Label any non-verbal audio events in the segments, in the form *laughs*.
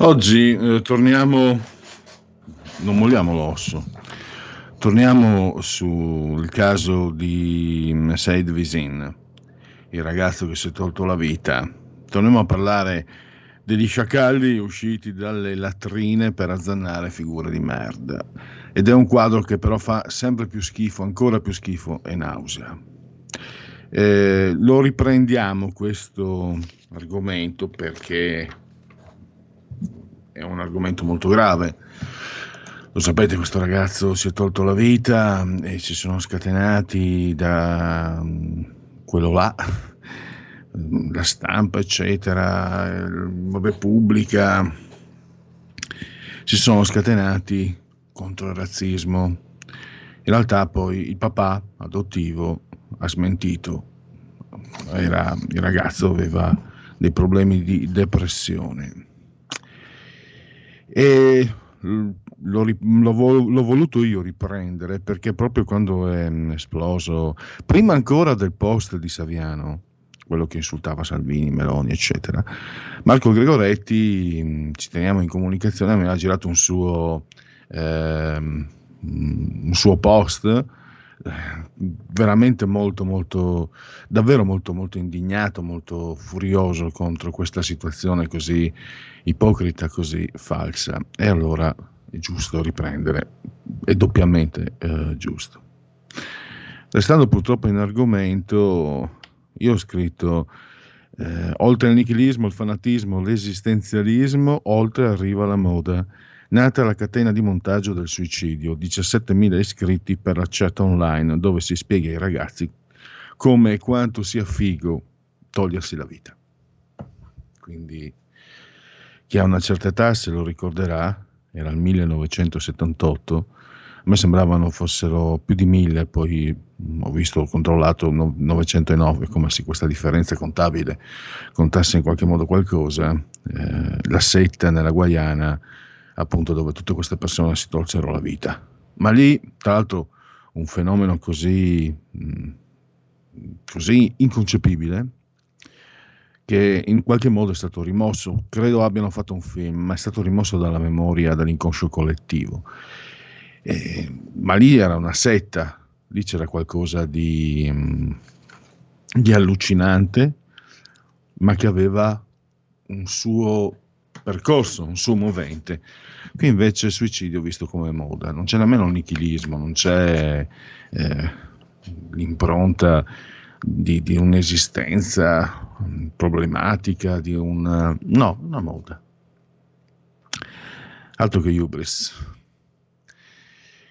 Oggi eh, torniamo, non molliamo l'osso, torniamo sul caso di Said Visin, il ragazzo che si è tolto la vita. Torniamo a parlare degli sciacalli usciti dalle latrine per azzannare figure di merda. Ed è un quadro che però fa sempre più schifo, ancora più schifo e nausea. Eh, lo riprendiamo questo argomento perché è un argomento molto grave. Lo sapete, questo ragazzo si è tolto la vita e si sono scatenati da mm, quello là, *laughs* la stampa, eccetera, vabbè, pubblica, si sono scatenati contro il razzismo. In realtà poi il papà adottivo ha smentito, Era, il ragazzo aveva dei problemi di depressione. E l'ho, l'ho, l'ho, voluto io riprendere perché proprio quando è esploso, prima ancora del post di Saviano, quello che insultava Salvini, Meloni, eccetera, Marco Gregoretti, ci teniamo in comunicazione, mi ha girato un suo, eh, un suo post veramente molto, molto, davvero molto, molto indignato, molto furioso contro questa situazione così ipocrita, così falsa. E allora è giusto riprendere, è doppiamente eh, giusto. Restando purtroppo in argomento, io ho scritto eh, oltre al nichilismo, il fanatismo, l'esistenzialismo, oltre arriva la moda Nata la catena di montaggio del suicidio, 17.000 iscritti per la chat online dove si spiega ai ragazzi come e quanto sia figo togliersi la vita. Quindi chi ha una certa età se lo ricorderà, era il 1978, a me sembravano fossero più di 1000, poi ho visto, ho controllato 909, come se questa differenza contabile contasse in qualche modo qualcosa. Eh, la setta nella Guayana appunto dove tutte queste persone si tolsero la vita. Ma lì, tra l'altro, un fenomeno così, mm, così inconcepibile che in qualche modo è stato rimosso, credo abbiano fatto un film, ma è stato rimosso dalla memoria, dall'inconscio collettivo. Eh, ma lì era una setta, lì c'era qualcosa di, mm, di allucinante, ma che aveva un suo percorso, un suo movente. Qui invece il suicidio visto come moda, non c'è nemmeno il nichilismo, non c'è eh, l'impronta di, di, un'esistenza problematica, di un... no, una moda. Altro che Hubris.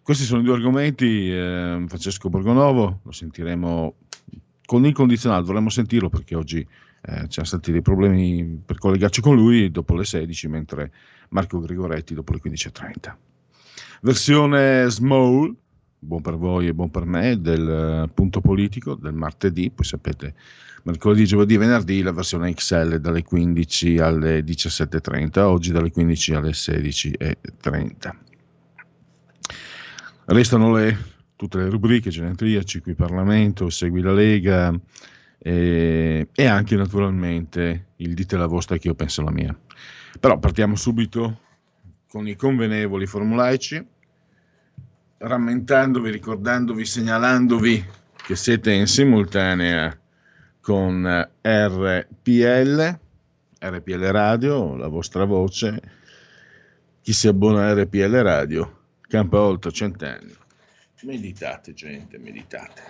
Questi sono i due argomenti, eh, Francesco Borgonovo, lo sentiremo con il condizionato, vorremmo sentirlo perché oggi eh, c'erano stati dei problemi per collegarci con lui dopo le 16, mentre Marco Grigoretti dopo le 15.30. Versione small, buon per voi e buon per me, del uh, punto politico del martedì, poi sapete mercoledì, giovedì venerdì la versione XL dalle 15 alle 17.30, oggi dalle 15 alle 16.30. Restano le, tutte le rubriche, genetriaci, qui Parlamento, Segui la Lega, e, e anche naturalmente il dite la vostra che io penso la mia. Però partiamo subito con i convenevoli formulaici, rammentandovi, ricordandovi, segnalandovi che siete in simultanea con RPL, RPL Radio, la vostra voce. Chi si abbona a RPL Radio campa oltre cent'anni. meditate gente, meditate.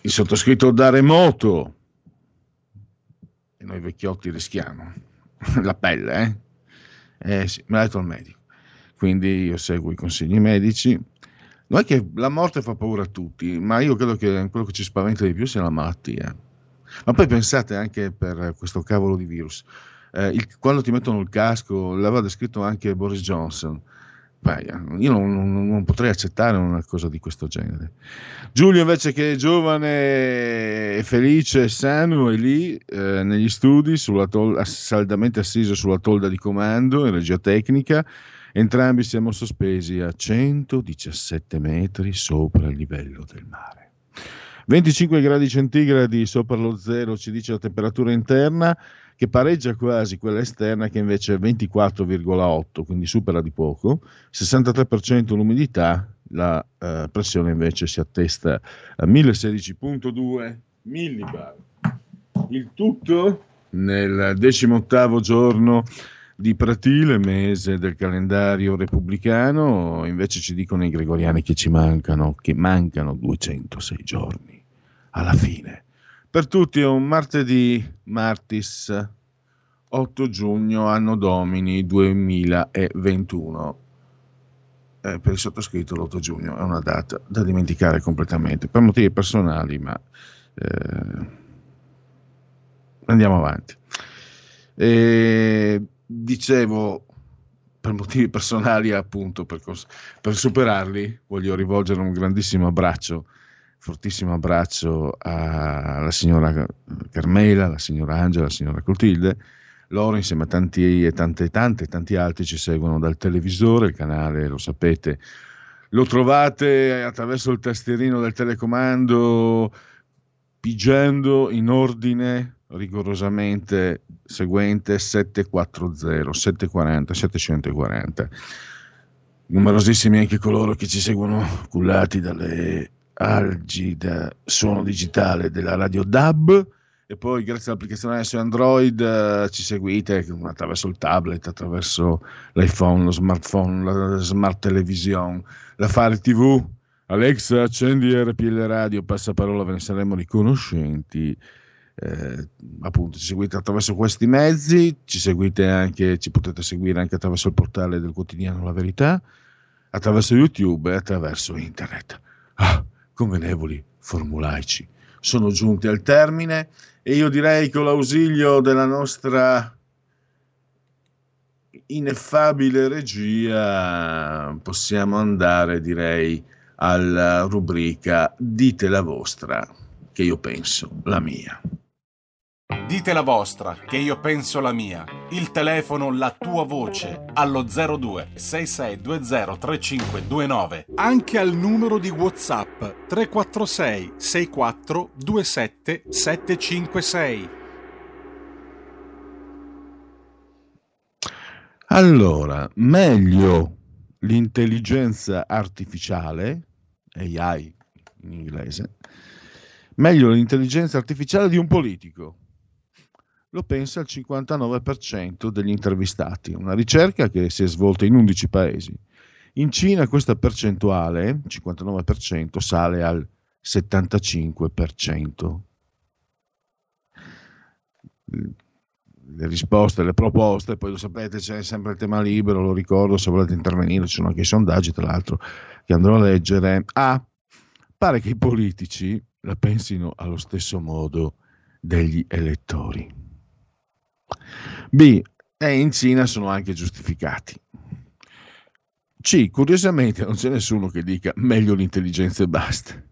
Il sottoscritto da remoto, e noi vecchiotti rischiamo, *laughs* la pelle, eh? eh sì, me l'ha detto il medico, quindi io seguo i consigli medici. Non è che la morte fa paura a tutti, ma io credo che quello che ci spaventa di più sia la malattia. Ma poi pensate anche per questo cavolo di virus. Eh, il, quando ti mettono il casco, l'aveva descritto anche Boris Johnson. Io non, non, non, potrei accettare una cosa di questo genere. Giulio, invece, che è giovane e felice e sano, è lì eh, negli studi, tol- saldamente assiso sulla tolda di comando in regia tecnica. Entrambi siamo sospesi a 117 metri sopra il livello del mare. 25 gradi centigradi sopra lo zero ci dice la temperatura interna che pareggia quasi quella esterna che invece è 24,8, quindi supera di poco, 63% l'umidità, la eh, pressione invece si attesta a 1016,2 millibar. Il tutto nel decimottavo giorno di Pratile, mese del calendario repubblicano, invece ci dicono i gregoriani che ci mancano, che mancano 206 giorni alla fine. Per tutti è un martedì, martis 8 giugno, anno domini 2021. Eh, per il sottoscritto l'8 giugno è una data da dimenticare completamente, per motivi personali, ma eh, andiamo avanti. E, dicevo, per motivi personali, appunto, per, per superarli, voglio rivolgere un grandissimo abbraccio fortissimo abbraccio alla signora Carmela, alla signora Angela, alla signora Clotilde. Loro insieme a tanti e tante tante tanti altri ci seguono dal televisore, il canale lo sapete, lo trovate attraverso il tastierino del telecomando pigiando in ordine rigorosamente seguente 740 740 740 numerosissimi anche coloro che ci seguono cullati dalle Algida suono digitale della radio DAB e poi grazie all'applicazione su Android eh, ci seguite attraverso il tablet, attraverso l'iPhone, lo smartphone, la smart television, la Fare TV. Alexa, accendi RPL Radio, passa parola, ve ne saremo riconoscenti. Eh, appunto, ci seguite attraverso questi mezzi, ci seguite anche, ci potete seguire anche attraverso il portale del quotidiano La Verità, attraverso YouTube e attraverso internet. Ah, convenevoli formulaici. Sono giunti al termine e io direi con l'ausilio della nostra ineffabile regia possiamo andare direi alla rubrica dite la vostra che io penso la mia Dite la vostra, che io penso la mia. Il telefono, la tua voce, allo 02 6620 3529. Anche al numero di WhatsApp 346 64 27 756. Allora, meglio l'intelligenza artificiale, AI in inglese, meglio l'intelligenza artificiale di un politico lo pensa il 59% degli intervistati, una ricerca che si è svolta in 11 paesi. In Cina questa percentuale, 59%, sale al 75%. Le risposte, le proposte, poi lo sapete c'è sempre il tema libero, lo ricordo, se volete intervenire ci sono anche i sondaggi, tra l'altro, che andrò a leggere. A. Pare che i politici la pensino allo stesso modo degli elettori. B. E in Cina sono anche giustificati. C. Curiosamente non c'è nessuno che dica meglio l'intelligenza e basta.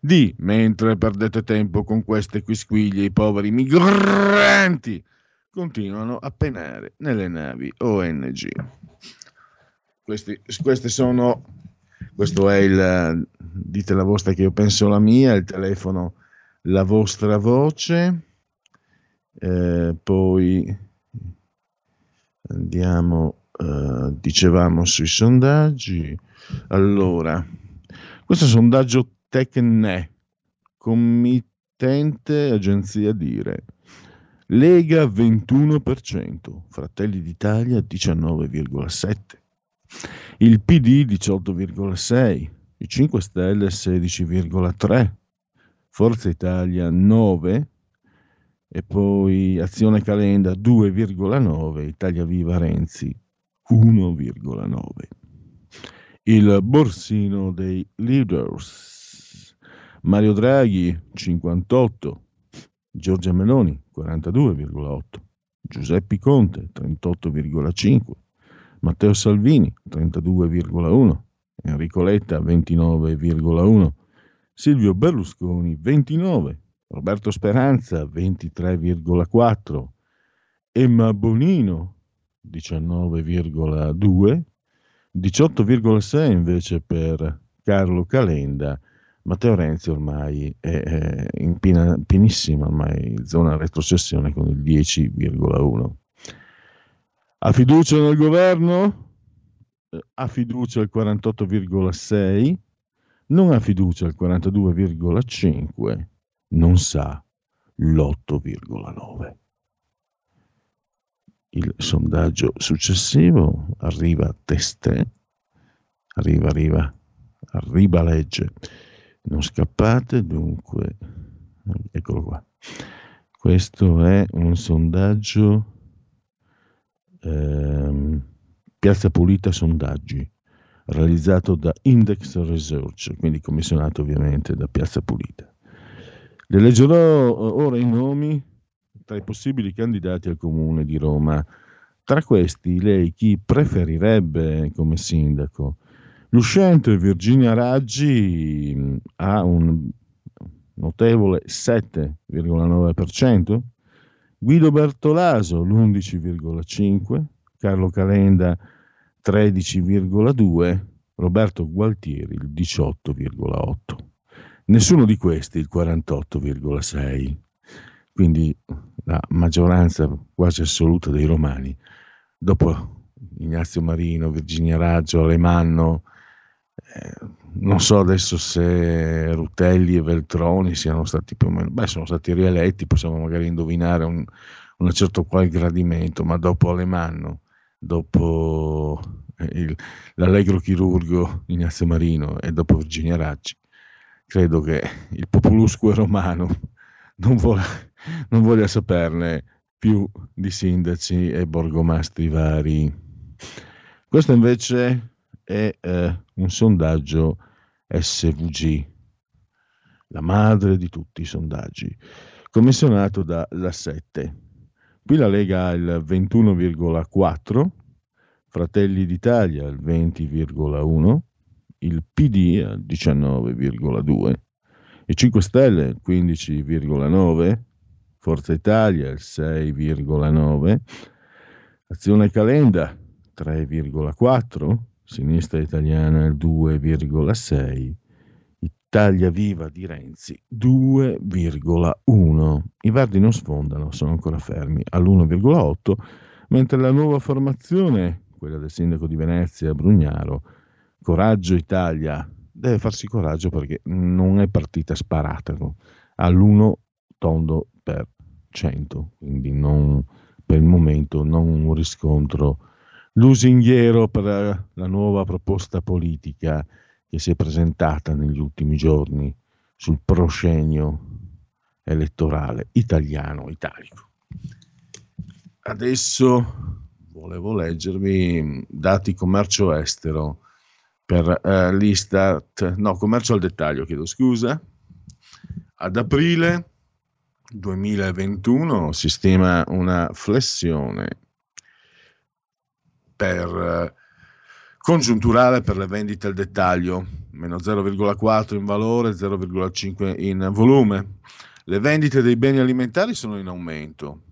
D. Mentre perdete tempo con queste quisquiglie, i poveri migranti continuano a penare nelle navi ONG. Questi, queste sono, questo è il, dite la vostra che io penso la mia, il telefono, la vostra voce. Eh, poi andiamo, eh, dicevamo sui sondaggi. Allora, questo sondaggio Tecne, committente agenzia Dire. Lega 21%, Fratelli d'Italia 19,7%, il PD 18,6, i 5 Stelle 16,3, Forza Italia 9 e poi Azione Calenda 2,9, Italia Viva Renzi 1,9. Il borsino dei leaders. Mario Draghi 58, Giorgia Meloni 42,8, Giuseppe Conte 38,5, Matteo Salvini 32,1, Enrico Letta 29,1, Silvio Berlusconi 29, Roberto Speranza 23,4, Emma Bonino 19,2, 18,6 invece per Carlo Calenda, Matteo Renzi ormai è, in piena, pienissima ormai zona retrocessione con il 10,1. Ha fiducia nel governo? Ha fiducia il 48,6, non ha fiducia il 42,5, non sa l'8,9. Il sondaggio successivo arriva a teste, arriva, arriva, arriva legge. Non scappate, dunque, eccolo qua. Questo è un sondaggio ehm, Piazza Pulita Sondaggi, realizzato da Index Research, quindi commissionato ovviamente da Piazza Pulita. Le leggerò eh, ora i nomi tra i possibili candidati al comune di Roma. Tra questi, lei chi preferirebbe come sindaco? L'uscente Virginia Raggi mm, ha un notevole 7,9%, Guido Bertolaso l'11,5%, Carlo Calenda 13,2%, Roberto Gualtieri il 18,8%. Nessuno di questi il 48,6%. Quindi la maggioranza quasi assoluta dei romani, dopo Ignazio Marino, Virginia Raggio, Alemanno, eh, non so adesso se Rutelli e Veltroni siano stati più o meno, beh sono stati rieletti, possiamo magari indovinare un, un certo qual gradimento, ma dopo Alemanno, dopo eh, il, l'allegro chirurgo Ignazio Marino e dopo Virginia Raggi, credo che il populusque romano non vuole non voglio saperne più di sindaci e borgomastri vari. Questo invece è eh, un sondaggio SVG, la madre di tutti i sondaggi, commissionato da La 7. Qui la Lega ha il 21,4, Fratelli d'Italia il 20,1, il PD al 19,2, i 5 Stelle il 15,9, Forza Italia il 6,9, Azione Calenda 3,4, Sinistra Italiana il 2,6, Italia Viva di Renzi 2,1. I Verdi non sfondano, sono ancora fermi all'1,8, mentre la nuova formazione, quella del sindaco di Venezia Brugnaro, Coraggio Italia, deve farsi coraggio perché non è partita sparata all'1 tondo per 100, quindi non, per il momento non un riscontro lusinghiero per la nuova proposta politica che si è presentata negli ultimi giorni sul proscenio elettorale italiano italico. Adesso volevo leggervi dati commercio estero per eh, l'Istat, no, commercio al dettaglio, chiedo scusa. Ad aprile 2021 si stima una flessione per eh, congiunturale per le vendite al dettaglio, meno 0,4 in valore, 0,5 in volume. Le vendite dei beni alimentari sono in aumento,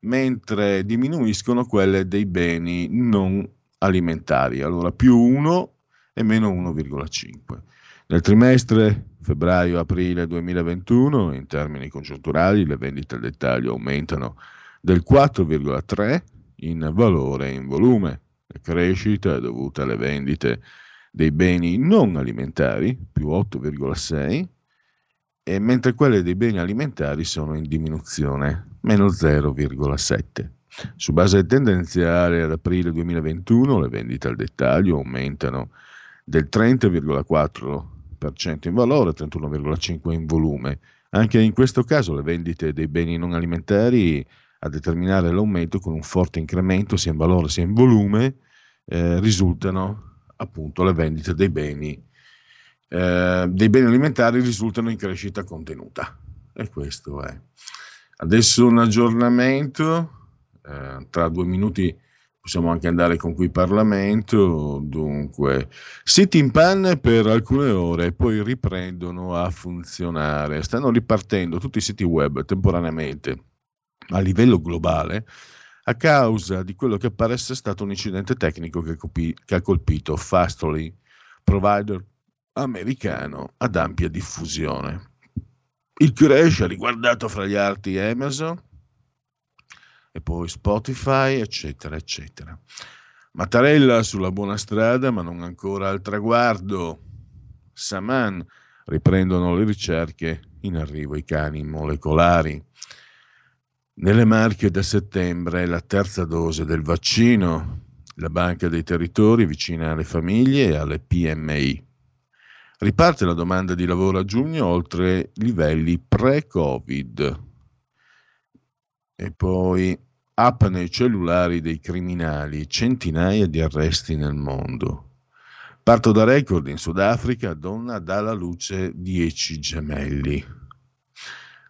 mentre diminuiscono quelle dei beni non alimentari, allora più 1 e meno 1,5. Nel trimestre febbraio-aprile 2021, in termini congiunturali, le vendite al dettaglio aumentano del 4,3 in valore e in volume. La crescita è dovuta alle vendite dei beni non alimentari, più 8,6, mentre quelle dei beni alimentari sono in diminuzione, meno 0,7. Su base tendenziale ad aprile 2021 le vendite al dettaglio aumentano del 30,4% in valore, 31,5% in volume. Anche in questo caso le vendite dei beni non alimentari a determinare l'aumento con un forte incremento sia in valore sia in volume eh, risultano appunto le vendite dei beni, eh, dei beni alimentari risultano in crescita contenuta. E questo è. Adesso un aggiornamento, eh, tra due minuti possiamo anche andare con qui Parlamento, dunque siti in panne per alcune ore e poi riprendono a funzionare, stanno ripartendo tutti i siti web temporaneamente a livello globale a causa di quello che pare essere stato un incidente tecnico che, copi- che ha colpito Fastly, provider americano ad ampia diffusione. Il crash ha riguardato fra gli altri Amazon e poi Spotify, eccetera, eccetera. Mattarella sulla buona strada, ma non ancora al traguardo. Saman riprendono le ricerche in arrivo i cani molecolari. Nelle Marche da settembre la terza dose del vaccino, la Banca dei Territori vicina alle famiglie e alle PMI. Riparte la domanda di lavoro a giugno oltre livelli pre-Covid. E poi app nei cellulari dei criminali, centinaia di arresti nel mondo. Parto da record in Sudafrica, donna dà alla luce 10 gemelli.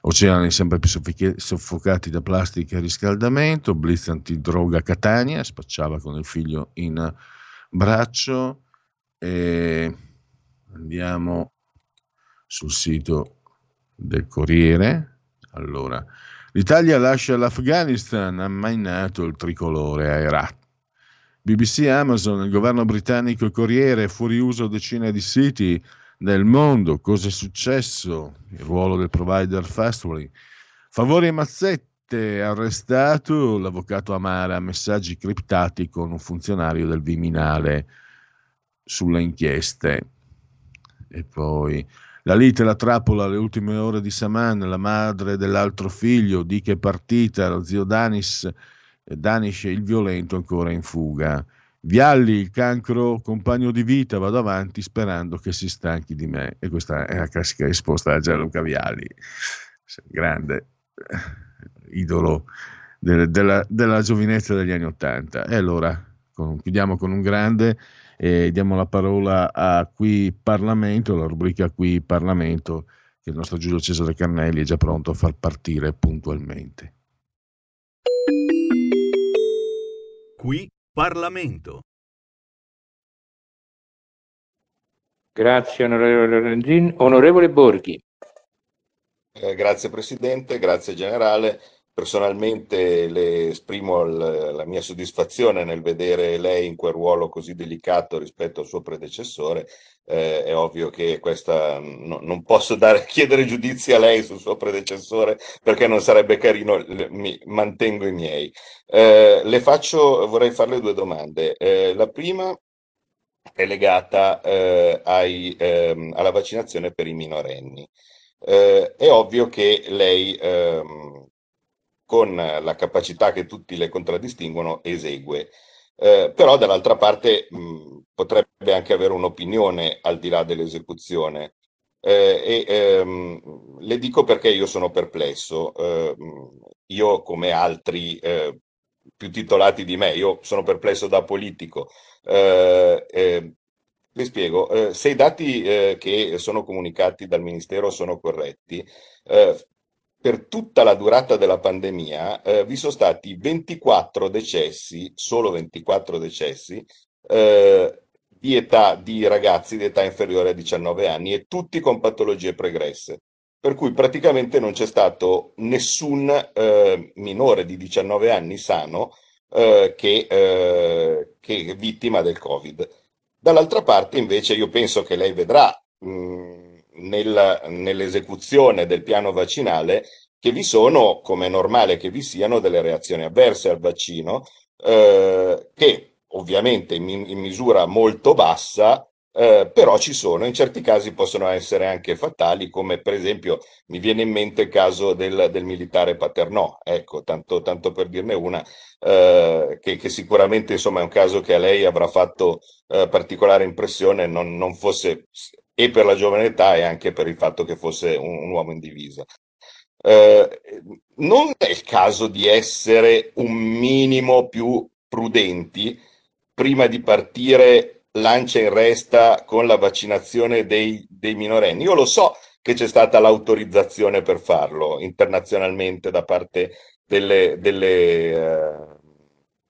Oceani sempre più soffocati da plastica e riscaldamento, blitz antidroga Catania, spacciava con il figlio in braccio e andiamo sul sito del Corriere. Allora, l'Italia lascia l'Afghanistan, ha mainato il tricolore a Herat. BBC Amazon, il governo britannico e Corriere, fuori uso decine di siti, nel mondo, cosa è successo, il ruolo del provider Fastway. Favori e mazzette, arrestato l'avvocato Amara, messaggi criptati con un funzionario del Viminale sulle inchieste. E poi la lite la trappola alle ultime ore di Saman, la madre dell'altro figlio, di che è partita, lo zio Danis, Danish il violento ancora in fuga. Vialli, il cancro compagno di vita, vado avanti sperando che si stanchi di me. E questa è la classica risposta da Gianluca Vialli, grande eh, idolo de- della, della, giovinezza degli anni Ottanta. E allora con, chiudiamo con un grande e diamo la parola a Qui Parlamento, la rubrica Qui Parlamento, che il nostro Giulio Cesare Carnelli è già pronto a far partire puntualmente. Qui Parlamento. Grazie onorevole Lorenzin. Onorevole Borghi. Eh, grazie Presidente, grazie Generale. Personalmente le esprimo l- la mia soddisfazione nel vedere lei in quel ruolo così delicato rispetto al suo predecessore. Eh, è ovvio che questa no, non posso dare, *laughs* chiedere giudizi a lei sul suo predecessore perché non sarebbe carino, le, mi, mantengo i miei. Eh, le faccio, vorrei farle due domande. Eh, la prima è legata eh, ai, ehm, alla vaccinazione per i minorenni. Eh, è ovvio che lei ehm, con la capacità che tutti le contraddistinguono, esegue. Eh, però dall'altra parte mh, potrebbe anche avere un'opinione al di là dell'esecuzione. Eh, e ehm, le dico perché io sono perplesso. Eh, io, come altri eh, più titolati di me, io sono perplesso da politico. Eh, eh, le spiego, se i dati che sono comunicati dal Ministero sono corretti, per tutta la durata della pandemia eh, vi sono stati 24 decessi, solo 24 decessi, eh, di età di ragazzi di età inferiore a 19 anni e tutti con patologie pregresse. Per cui praticamente non c'è stato nessun eh, minore di 19 anni sano eh, che, eh, che, vittima del Covid. Dall'altra parte invece io penso che lei vedrà mh, mm, nel, nell'esecuzione del piano vaccinale che vi sono, come è normale che vi siano, delle reazioni avverse al vaccino, eh, che ovviamente in, in, misura molto bassa eh, però ci sono, in certi casi possono essere anche fatali, come per esempio mi viene in mente il caso del, del militare Paternò, ecco, tanto, tanto per dirne una, eh, che, che, sicuramente insomma, è un caso che a lei avrà fatto eh, particolare impressione, non, non, fosse e per la giovane età e anche per il fatto che fosse un, un uomo in divisa. Eh, non è il caso di essere un minimo più prudenti prima di partire lancia in resta con la vaccinazione dei, dei minorenni. Io lo so che c'è stata l'autorizzazione per farlo internazionalmente da parte delle, delle, uh,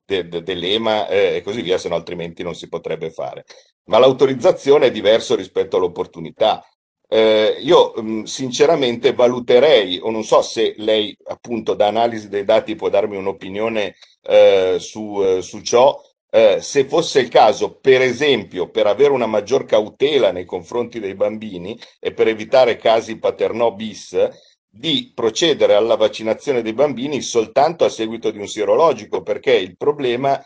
de, de, dell'EMA eh, e così via, se no altrimenti non si potrebbe fare. Ma l'autorizzazione è diverso rispetto all'opportunità. Eh, io mh, sinceramente valuterei, o non so se lei appunto da analisi dei dati può darmi un'opinione eh, su, eh, su ciò, eh, se fosse il caso, per esempio, per avere una maggior cautela nei confronti dei bambini e per evitare casi paternò bis, di procedere alla vaccinazione dei bambini soltanto a seguito di un sierologico, perché il problema,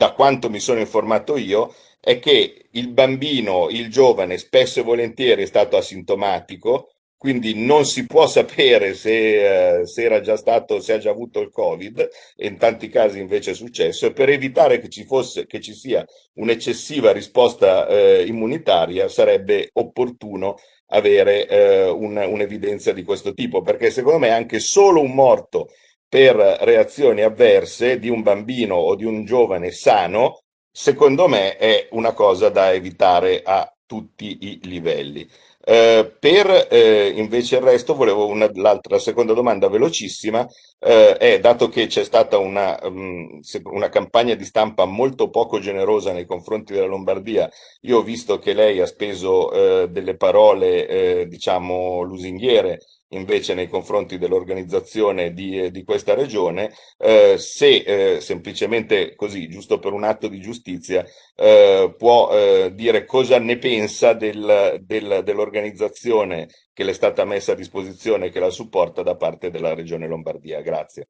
da quanto mi sono informato io, è che il bambino, il giovane, spesso e volentieri è stato asintomatico, quindi non si può sapere se, eh, se, era già stato, se ha già avuto il Covid, e in tanti casi invece è successo, e per evitare che ci, fosse, che ci sia un'eccessiva risposta eh, immunitaria sarebbe opportuno avere eh, un, un'evidenza di questo tipo, perché secondo me anche solo un morto per reazioni avverse di un bambino o di un giovane sano, secondo me è una cosa da evitare a tutti i livelli. Eh, per eh, invece il resto, volevo una, l'altra, la seconda domanda velocissima, eh, è dato che c'è stata una, um, una, campagna di stampa molto poco generosa nei confronti della Lombardia, io ho visto che lei ha speso eh, delle parole, eh, diciamo, lusinghiere invece nei confronti dell'organizzazione di, di questa regione, eh, se eh, semplicemente così, giusto per un atto di giustizia, eh, può eh, dire cosa ne pensa del, del, dell'organizzazione che le è stata messa a disposizione e che la supporta da parte della regione Lombardia. Grazie.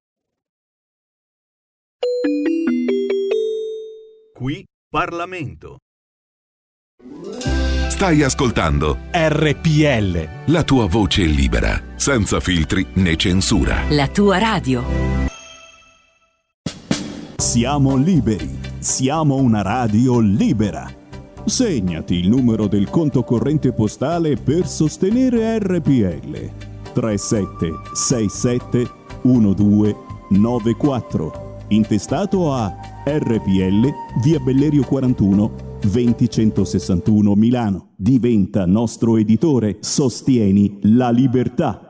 Qui Parlamento. Stai ascoltando RPL. La tua voce libera, senza filtri né censura. La tua radio. Siamo liberi. Siamo una radio libera. Segnati il numero del conto corrente postale per sostenere RPL. 3767 1294. Intestato a RPL via Bellerio 41 20161 Milano. Diventa nostro editore. Sostieni la libertà.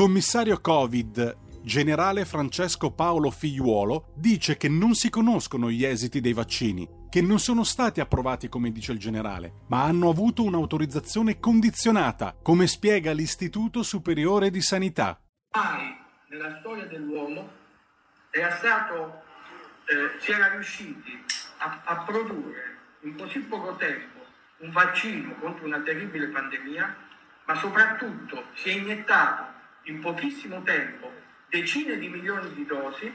Commissario Covid, generale Francesco Paolo Figliuolo, dice che non si conoscono gli esiti dei vaccini, che non sono stati approvati come dice il generale, ma hanno avuto un'autorizzazione condizionata, come spiega l'Istituto Superiore di Sanità. mai nella storia dell'uomo era stato, eh, si era riusciti a, a produrre in così poco tempo un vaccino contro una terribile pandemia, ma soprattutto si è iniettato in pochissimo tempo decine di milioni di dosi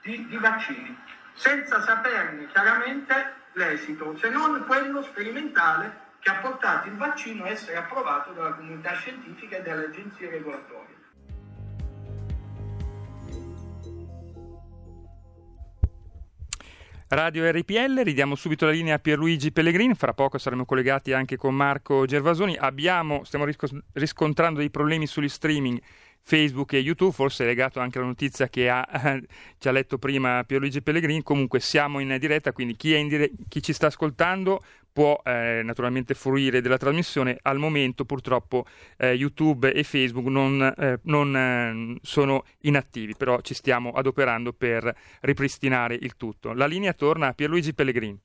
di, di vaccini, senza saperne chiaramente l'esito, se non quello sperimentale che ha portato il vaccino a essere approvato dalla comunità scientifica e dalle agenzie regolatorie. Radio RPL, ridiamo subito la linea a Pierluigi Pellegrini, fra poco saremo collegati anche con Marco Gervasoni. Abbiamo, stiamo riscontrando dei problemi sugli streaming Facebook e YouTube, forse è legato anche alla notizia che ha, *laughs* ci ha letto prima Pierluigi Pellegrini, comunque siamo in diretta, quindi chi, in dire- chi ci sta ascoltando può eh, naturalmente fruire della trasmissione. Al momento purtroppo eh, YouTube e Facebook non, eh, non eh, sono inattivi, però ci stiamo adoperando per ripristinare il tutto. La linea torna a Pierluigi Pellegrini.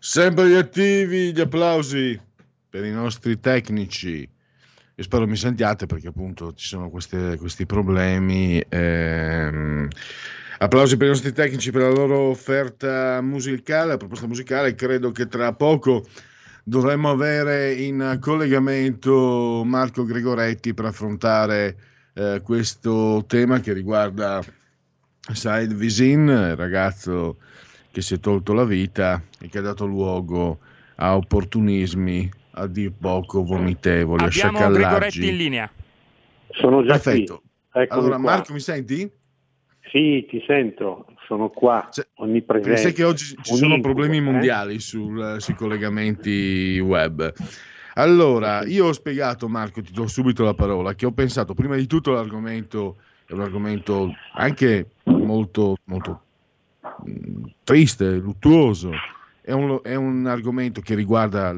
Sempre gli attivi, gli applausi per i nostri tecnici. Io spero mi sentiate perché appunto ci sono queste- questi problemi. ehm. Applausi per i nostri tecnici per la loro offerta musicale, la proposta musicale. Credo che tra poco dovremmo avere in collegamento Marco Gregoretti per affrontare eh, questo tema che riguarda Said Visin, il ragazzo che si è tolto la vita e che ha dato luogo a opportunismi a dir poco vomitevoli, Abbiamo sciacallaggi. Gregoretti in linea. Sono già Perfetto. qui. Eccomi Allora, qua. Marco, mi senti? Sì, ti sento, sono qua, onnipresente. Perché sai che oggi ci Un sono incubo, problemi eh? mondiali sul- sui collegamenti web. Allora, io ho spiegato, Marco, ti do subito la parola, che ho pensato prima di tutto l'argomento è un argomento anche molto, molto mh, triste, luttuoso. È un, è un argomento che, riguarda,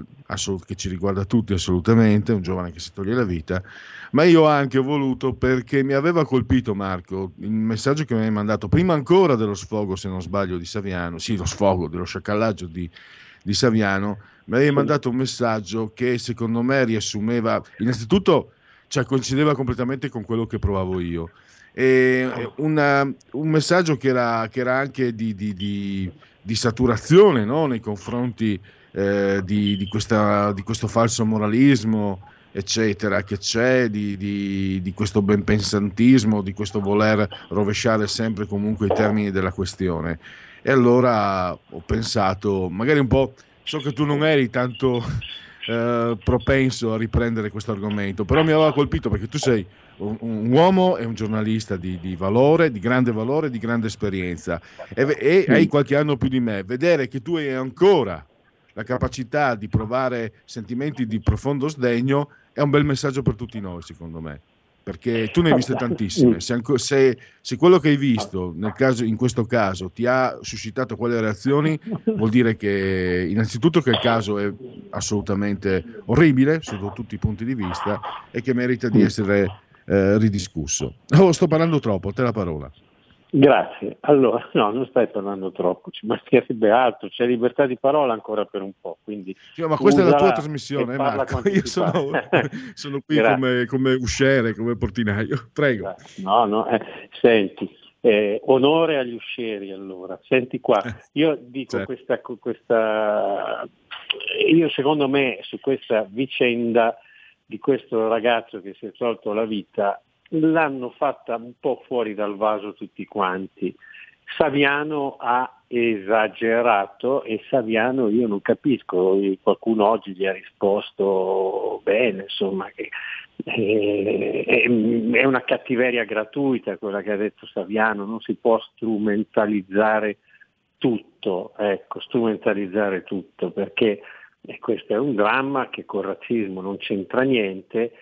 che ci riguarda tutti assolutamente, un giovane che si toglie la vita, ma io ho anche voluto perché mi aveva colpito Marco il messaggio che mi hai mandato prima ancora dello sfogo, se non sbaglio, di Saviano, sì, lo sfogo, dello sciacallaggio di, di Saviano, mi avevi mandato un messaggio che secondo me riassumeva, innanzitutto, cioè coincideva completamente con quello che provavo io. E una- un messaggio che era, che era anche di, di- di- di saturazione no? nei confronti eh, di, di questa- di questo falso moralismo, eccetera, che c'è, di, di- questo benpensantismo, di questo voler rovesciare sempre comunque i termini della questione. E allora ho pensato, magari un po', so che tu non eri tanto eh, propenso a riprendere questo argomento, però mi aveva colpito perché tu sei un, un uomo e un giornalista di, di valore, di grande valore, di grande esperienza e, e hai qualche anno più di me, vedere che tu hai ancora la capacità di provare sentimenti di profondo sdegno è un bel messaggio per tutti noi, secondo me. Perché tu ne hai viste tantissime. Se, se- se quello che hai visto nel caso- in questo caso ti ha suscitato quelle reazioni, vuol dire che innanzitutto che il caso è assolutamente orribile sotto tutti i punti di vista e che merita di essere eh, ridiscusso. Oh, sto parlando troppo, te la parola. Grazie. Allora, no, non stai parlando troppo, ci mancherebbe altro, c'è libertà di parola ancora per un po', quindi... Sì, ma questa è la tua trasmissione, eh, Marco. Io sono, *laughs* sono qui come, come usciere, come portinaio. Prego. No, no, eh, senti, eh, onore agli uscieri allora. Senti qua, io dico certo. questa, questa, io secondo me su questa vicenda di questo ragazzo che si è tolto la vita l'hanno fatta un po' fuori dal vaso tutti quanti. Saviano ha esagerato e Saviano io non capisco, qualcuno oggi gli ha risposto bene, insomma, che eh, è, è una cattiveria gratuita quella che ha detto Saviano, non si può strumentalizzare tutto, ecco, strumentalizzare tutto, perché eh, questo è un dramma che col razzismo non c'entra niente,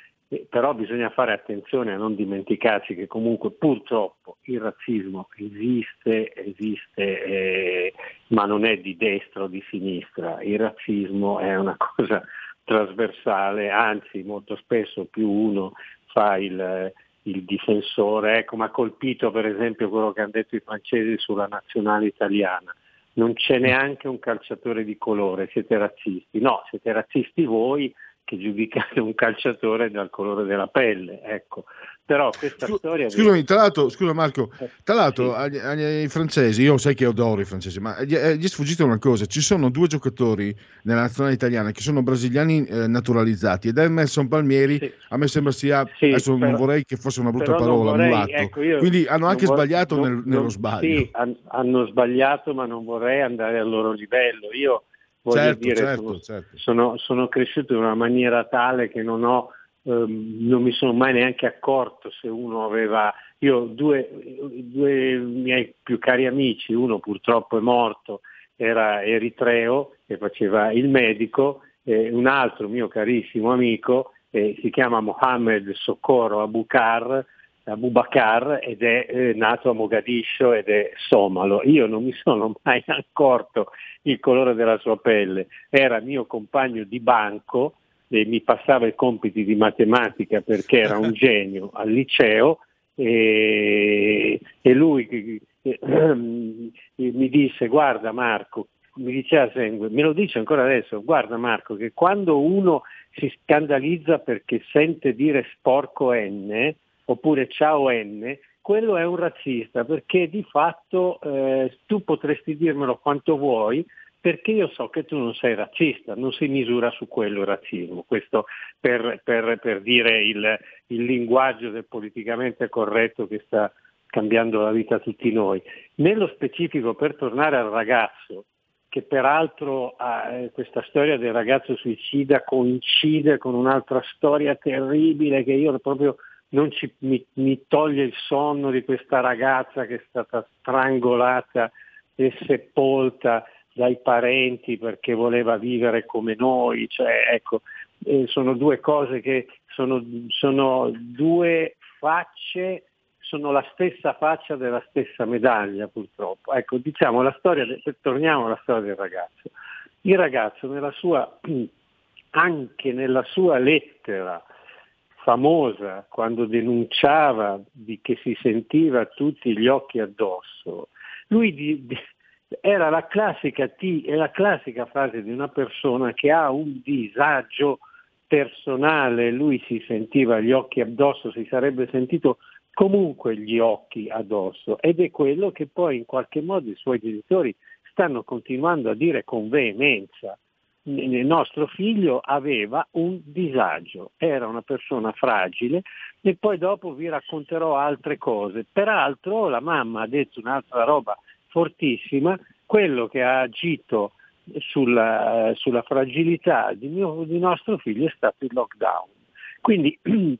però bisogna fare attenzione a non dimenticarci che comunque purtroppo il razzismo esiste, esiste, eh, ma non è di destra o di sinistra, il razzismo è una *laughs* cosa trasversale, anzi molto spesso più uno fa il, il difensore, ecco, mi ha colpito per esempio quello che hanno detto i francesi sulla nazionale italiana. Non c'è neanche un calciatore di colore, siete razzisti. No, siete razzisti voi che giudicate un calciatore dal colore della pelle, ecco. Però questa storia... di- Scusami, tra l'altro, scusa Marco, tra l'altro Sì. agli, agli francesi, io sai che adoro i francesi, ma gli, eh, gli è sfuggita una cosa, ci sono due giocatori nella nazionale italiana che sono brasiliani eh, naturalizzati ed Emerson Palmieri a me sembra sia, Sì, adesso non però- vorrei che fosse una brutta non parola, vorrei- mulatto, ecco, quindi hanno non anche vor- sbagliato non- nel- nello non- sbaglio. Sì, han- hanno sbagliato, ma non vorrei andare al loro livello. Io voglio Certo, dire, certo, sono, certo. sono- sono cresciuto in una maniera tale che non ho ehm, non mi sono mai neanche accorto se uno aveva io ho due, due miei più cari amici, uno purtroppo è morto, era eritreo e faceva il medico, e un altro mio carissimo amico eh, si chiama Mohammed Socorro Abukar, Abubakar ed è eh, nato a Mogadiscio ed è somalo. Io non mi sono *laughs* mai accorto il colore della sua pelle, era mio compagno di banco e mi passava i compiti di matematica perché era un *laughs* genio al liceo e, e lui eh, *clears throat* mi disse guarda Marco, mi diceva sempre, me lo dice ancora adesso, guarda Marco che quando uno si scandalizza perché sente dire sporco N oppure ciao N, quello è un razzista perché di fatto eh, tu potresti dirmelo quanto vuoi perché io so che tu non sei razzista, non si misura su quello il razzismo, questo per, per- per dire il, il linguaggio del politicamente corretto che sta cambiando la vita a tutti noi. Nello specifico, per tornare al ragazzo, che peraltro eh, questa storia del ragazzo suicida coincide con un'altra storia terribile che io proprio non ci, mi, mi toglie il sonno di questa ragazza che è stata strangolata e sepolta dai parenti perché voleva vivere come noi, cioè, ecco, eh, sono due cose che sono, sono due facce, sono la stessa faccia della stessa medaglia purtroppo. Ecco, diciamo la storia, de- torniamo alla storia del ragazzo. Il ragazzo nella sua, *clears throat* anche nella sua lettera famosa, quando denunciava di che si sentiva tutti gli occhi addosso, lui di- di- era la classica, è la classica frase di una persona che ha un disagio personale, lui si sentiva gli occhi addosso, si sarebbe sentito comunque gli occhi addosso. Ed è quello che poi in qualche modo i suoi genitori stanno continuando a dire con veemenza. Il nostro figlio aveva un disagio, era una persona fragile e poi dopo vi racconterò altre cose. Peraltro la mamma ha detto un'altra roba fortissima, quello che ha agito sulla, sulla fragilità di, mio- di nostro figlio è stato il lockdown. Quindi *clears throat*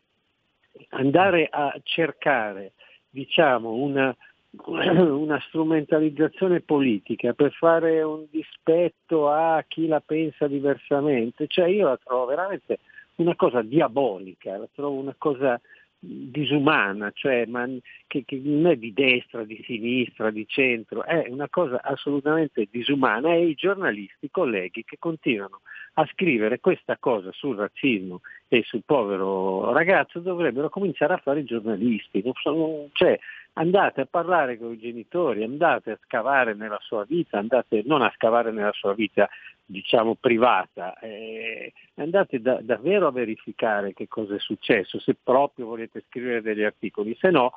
andare a cercare diciamo, una, *coughs* una strumentalizzazione politica per fare un dispetto a chi la pensa diversamente, cioè io la trovo veramente una cosa diabolica, la trovo una cosa disumana, cioè ma che, che non è di destra, di sinistra, di centro, è una cosa assolutamente disumana. E i giornalisti, i colleghi che continuano a scrivere questa cosa sul razzismo e sul povero ragazzo dovrebbero cominciare a fare i giornalisti, non sono, cioè, andate a parlare con i genitori, andate a scavare nella sua vita, andate non a scavare nella sua vita diciamo privata, eh, andate da, davvero a verificare che cosa è successo, se proprio volete scrivere degli articoli, se no,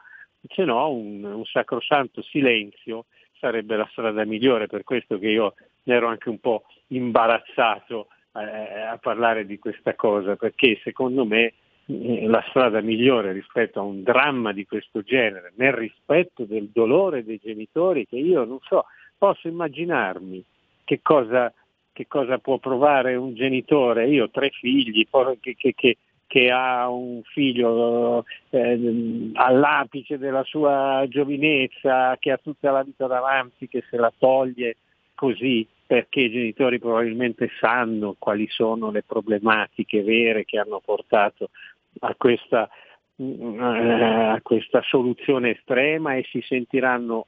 se no un, un sacrosanto silenzio sarebbe la strada migliore, per questo che io ero anche un po' imbarazzato eh, a parlare di questa cosa, perché secondo me la strada migliore rispetto a un dramma di questo genere, nel rispetto del dolore dei genitori, che io non so, posso immaginarmi che cosa, che cosa può provare un genitore, io ho tre figli, che, che, che, che ha un figlio eh, all'apice della sua giovinezza, che ha tutta la vita davanti, che se la toglie così perché i genitori probabilmente sanno quali sono le problematiche vere che hanno portato a questa, eh, a questa soluzione estrema e si sentiranno,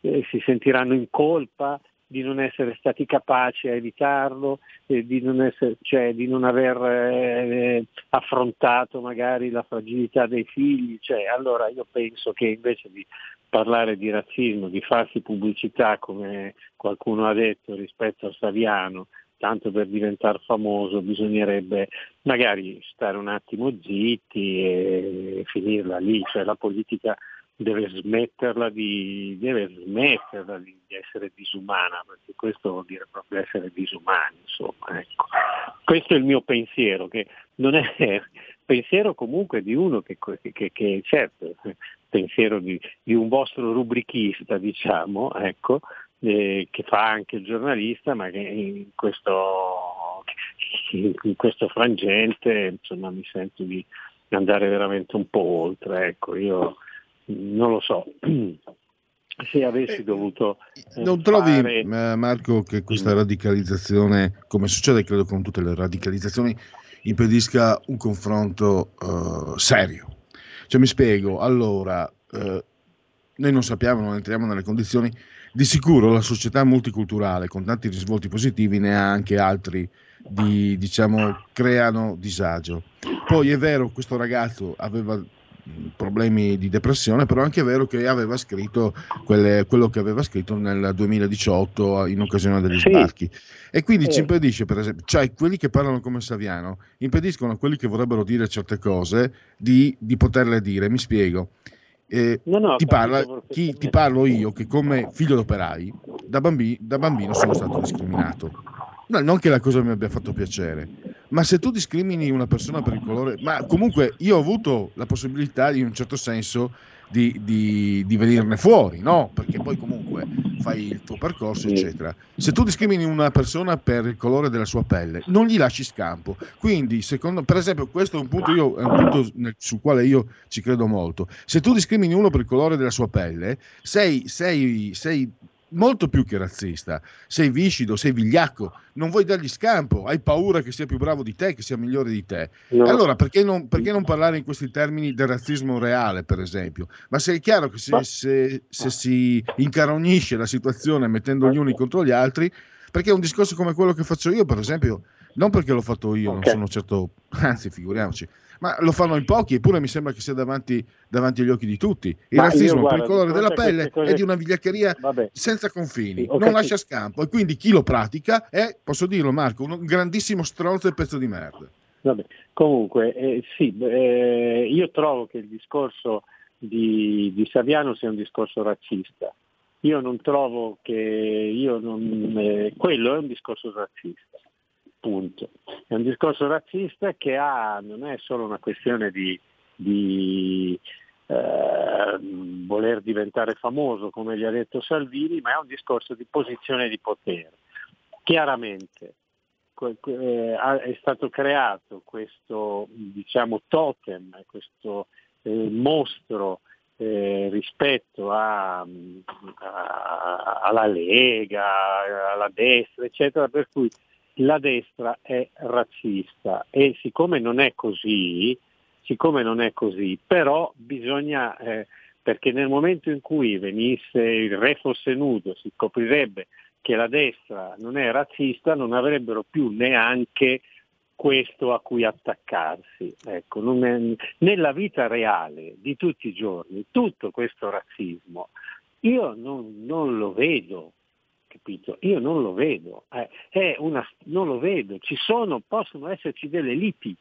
eh, si sentiranno in colpa di non essere stati capaci a evitarlo, eh, di, non essere, cioè, di non aver eh, affrontato magari la fragilità dei figli. Cioè, allora io penso che invece di parlare di razzismo, di farsi pubblicità come qualcuno ha detto rispetto a Saviano, tanto per diventare famoso bisognerebbe magari stare un attimo zitti e finirla lì, cioè la politica deve smetterla di, deve smetterla di, di essere disumana, perché questo vuol dire proprio essere disumani, insomma. Ecco. Questo è il mio pensiero, che non è *laughs* pensiero comunque di uno che, che, che certo, pensiero di, di, un vostro rubrichista, diciamo, ecco, eh, che fa anche il giornalista, ma che in questo, in questo frangente insomma, mi sento di andare veramente un po' oltre. Ecco, io non lo so. *clears throat* Se avessi dovuto... Eh, non trovi, fare... Marco, che questa radicalizzazione, come succede credo con tutte le radicalizzazioni, impedisca un confronto uh, serio? Cioè, mi spiego, allora, uh, noi non sappiamo, non entriamo nelle condizioni, di sicuro la società multiculturale con tanti risvolti positivi ne ha anche altri di, diciamo, creano disagio. Poi è vero, questo ragazzo aveva problemi di depressione, però anche è vero che aveva scritto quelle, quello che aveva scritto nel 2018 in occasione degli sì. sbarchi. E quindi sì. ci impedisce, per esempio, cioè quelli che parlano come Saviano, impediscono a quelli che vorrebbero dire certe cose di, di poterle dire. Mi spiego. Eh, no, no, ti, parla, chi, ti, parlo io che come figlio d'operai da, bambi, da bambino sono stato discriminato. No, non che la cosa mi abbia fatto piacere, ma se tu discrimini una persona per il colore, ma comunque io ho avuto la possibilità in un certo senso di, di, di venirne fuori, no? Perché poi comunque fai il tuo percorso, eccetera. Se tu discrimini una persona per il colore della sua pelle, non gli lasci scampo. Quindi, secondo, per esempio, questo è un punto, io, è un punto nel, sul quale io ci credo molto. Se tu discrimini uno per il colore della sua pelle, sei, sei, sei molto più che razzista. Sei viscido, sei vigliacco, non vuoi dargli scampo, hai paura che sia più bravo di te, che sia migliore di te. No. Allora perché non, perché non, parlare in questi termini del razzismo reale, per esempio? Ma se è chiaro che se, se, se si incarognisce la situazione mettendo gli uni contro gli altri, perché un discorso come quello che faccio io, per esempio, non perché l'ho fatto io, okay. non sono certo, anzi figuriamoci, ma lo fanno in pochi, eppure mi sembra che sia davanti, davanti agli occhi di tutti. Il ma razzismo guarda, per il colore della pelle cose... è di una vigliaccheria Vabbè. senza confini, sì, non lascia scampo e quindi chi lo pratica è, posso dirlo Marco, un grandissimo stronzo e pezzo di merda. Vabbè. Comunque, eh, sì, eh, io trovo che il discorso di, di Saviano sia un discorso razzista. Io non trovo che io non, eh, quello è un discorso razzista punto. È un discorso razzista che ha, non è solo una questione di, di eh, voler diventare famoso, come gli ha detto Salvini, ma è un discorso di posizione di potere. Chiaramente eh, è stato creato questo diciamo, totem, questo eh, mostro eh, rispetto a, a- alla Lega, alla destra, eccetera, per cui la destra è razzista e siccome non è così, siccome non è così, però bisogna, eh, perché nel momento in cui venisse il re fosse nudo, si scoprirebbe che la destra non è razzista, non avrebbero più neanche questo a cui attaccarsi. Ecco, è- nella vita reale di tutti i giorni, tutto questo razzismo, io non, non lo vedo, capito? Io non lo vedo, eh, una- non lo vedo, ci sono, possono esserci delle liti,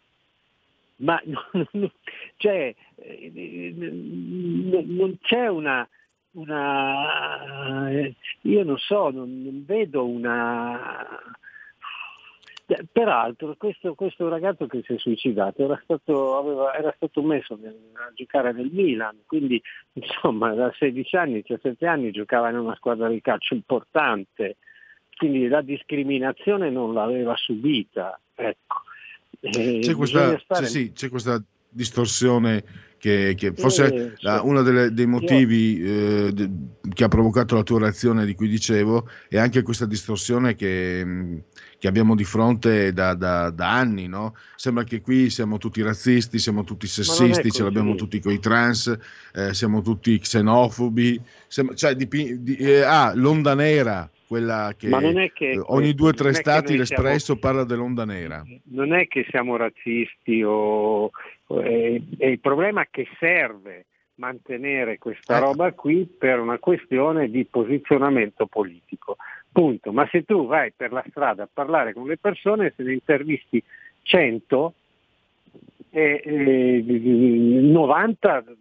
ma *laughs* non, cioè, eh, non c'è una, una eh, io non so, non, non vedo una Peraltro questo, questo ragazzo che si è suicidato era stato, aveva- era stato messo nel- a giocare nel Milan, quindi insomma da 16 anni, 17 anni giocava in una squadra di calcio importante, quindi la discriminazione non l'aveva subita. Ecco. C'è bisogna questa, stare- sì, sì, c'è questa distorsione che, che forse sì. uno delle- dei motivi eh, de- che ha provocato la tua reazione di cui dicevo è anche questa distorsione che, mh, che abbiamo di fronte da, da- da anni. no? Sembra che qui siamo tutti razzisti, siamo tutti sessisti, ce l'abbiamo tutti con i trans, eh, siamo tutti xenofobi. Sembra- cioè, dipi- di- eh, ah, l'onda nera, quella che, Ma non è che eh, ogni due o tre stati l'Espresso parla dell'onda nera. non è che siamo razzisti o, o- è, è il problema è che serve mantenere questa Eh. roba qui per una questione di posizionamento politico. Punto. Ma se tu vai per la strada a parlare con le persone, se ne intervisti 100, e, e, 90 non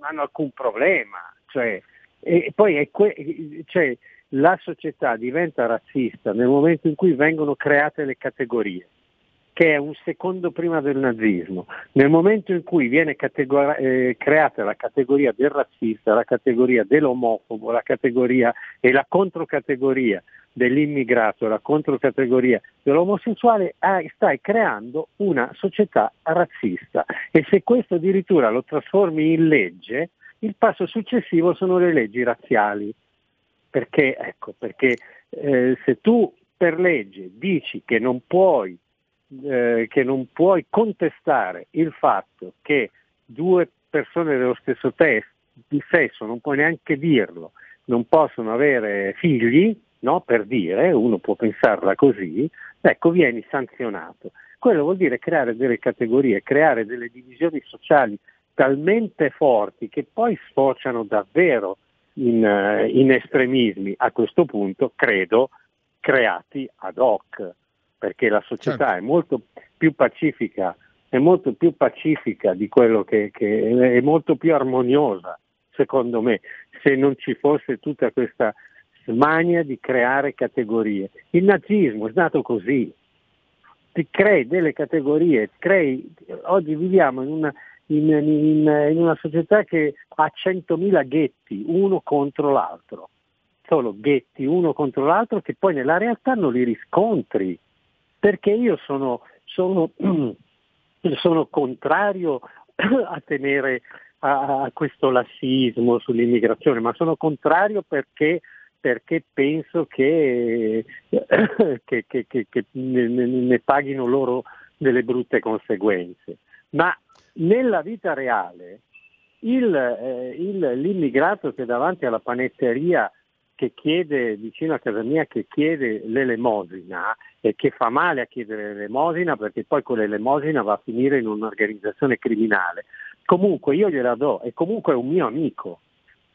hanno alcun problema. Cioè, e poi que- cioè, la società diventa razzista nel momento in cui vengono create le categorie, che è un secondo prima del nazismo. Nel momento in cui viene categor- eh, creata la categoria del razzista, la categoria dell'omofobo, la categoria e la controcategoria dell'immigrato, la controcategoria dell'omosessuale, ah, stai creando una società razzista. E se questo addirittura lo trasformi in legge, il passo successivo sono le leggi razziali. Perché, ecco, perché eh, se tu per legge dici che non puoi eh, che non puoi contestare il fatto che due persone dello stesso tes- di sesso, non puoi neanche dirlo, non possono avere figli, no? per dire, uno può pensarla così, ecco vieni sanzionato. Quello vuol dire creare delle categorie, creare delle divisioni sociali talmente forti che poi sfociano davvero in, eh, in estremismi, a questo punto credo creati ad hoc perché la società è molto più pacifica, è molto più pacifica di quello che, che è molto più armoniosa, secondo me, se non ci fosse tutta questa smania di creare categorie. Il nazismo è nato così, ti crei delle categorie, crei, oggi viviamo in una, in, in- in una società che ha 100.000 ghetti, uno contro l'altro, solo ghetti uno contro l'altro che poi nella realtà non li riscontri perché io sono, sono, *clears throat* sono contrario *clears throat* a tenere a, a questo lassismo sull'immigrazione, ma sono contrario perché, perché penso che, *clears throat* che- che- che- ne- ne paghino loro delle brutte conseguenze. Ma nella vita reale il, eh, il- l'immigrato che davanti alla panetteria che chiede vicino a casa mia che chiede l'elemosina e che fa male a chiedere l'elemosina perché poi con l'elemosina va a finire in un'organizzazione criminale. Comunque io gliela do e comunque è un mio amico,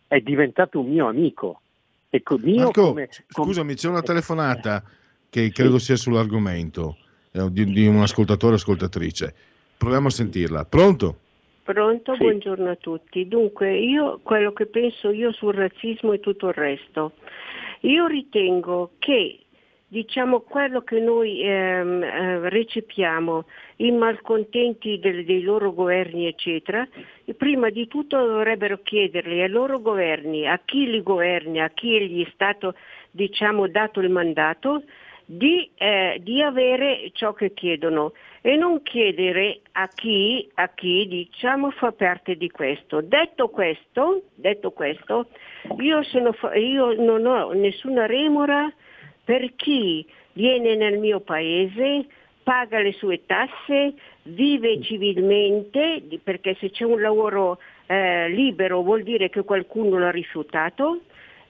è diventato un mio amico. E mio Marco, come- com- scusami, c'è una telefonata che credo sia sull'argomento eh, di, di un ascoltatore o ascoltatrice. Proviamo a sentirla. Pronto? Pronto, buongiorno a tutti. Dunque, io quello che penso io sul razzismo e tutto il resto. Io ritengo che diciamo quello che noi ehm, eh, recepiamo, i malcontenti del- dei loro governi, eccetera, prima di tutto dovrebbero chiederli ai loro governi, a chi li governa, a chi gli è stato diciamo, dato il mandato, di, eh, di avere ciò che chiedono. e non chiedere a chi, a chi diciamo fa parte di questo. Detto questo, detto questo io, sono, io non ho nessuna remora per chi viene nel mio paese, paga le sue tasse, vive civilmente, perché se c'è un lavoro eh, libero vuol dire che qualcuno l'ha rifiutato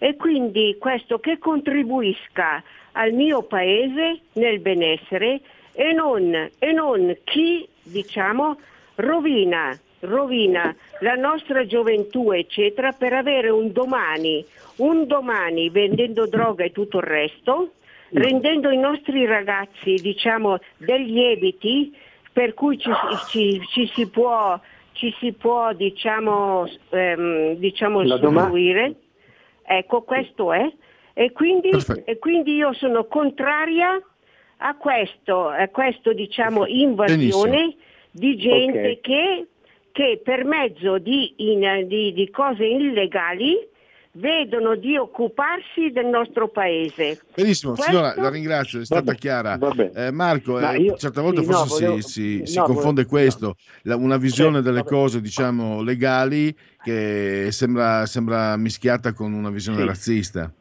e quindi questo che contribuisca al mio paese nel benessere e non, e non chi diciamo rovina, rovina la nostra gioventù eccetera per avere un domani, un domani vendendo droga e tutto il resto, rendendo i nostri ragazzi diciamo degli ebiti per cui ci, ci- ci si può, ci si può diciamo, ehm, diciamo La doma-. Ecco, questo è. E quindi, e quindi io sono contraria a questo, a questo diciamo, invasione di gente Ok. che, che per mezzo di, in- di- di cose illegali vedono di occuparsi del nostro paese. Benissimo, Questo- signora, la ringrazio, è stata Vabbè, chiara. vabbè. Eh, Marco, Ma eh, io- certe volte sì, no, forse volevo- si, si- si no, confonde volevo- questo, la- una visione Sì, delle vabbè. cose, diciamo, legali che sembra, sembra mischiata con una visione Sì. razzista.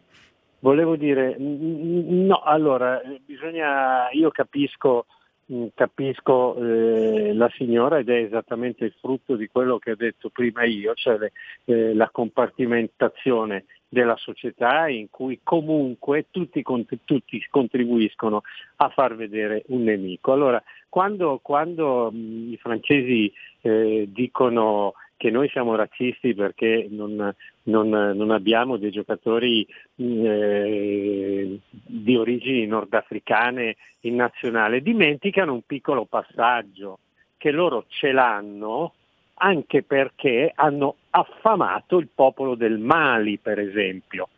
Volevo dire, no, allora, bisogna, io capisco, capisco eh, la signora ed è esattamente il frutto di quello che ho detto prima io, cioè le- eh, la compartimentazione della società in cui comunque tutti, tutti contribuiscono a far vedere un nemico. Allora, quando, quando mh, i francesi eh, dicono che noi siamo razzisti perché non, non- non abbiamo dei giocatori eh, di origini nordafricane in nazionale, dimenticano un piccolo passaggio, che loro ce l'hanno anche perché hanno affamato il popolo del Mali, per esempio,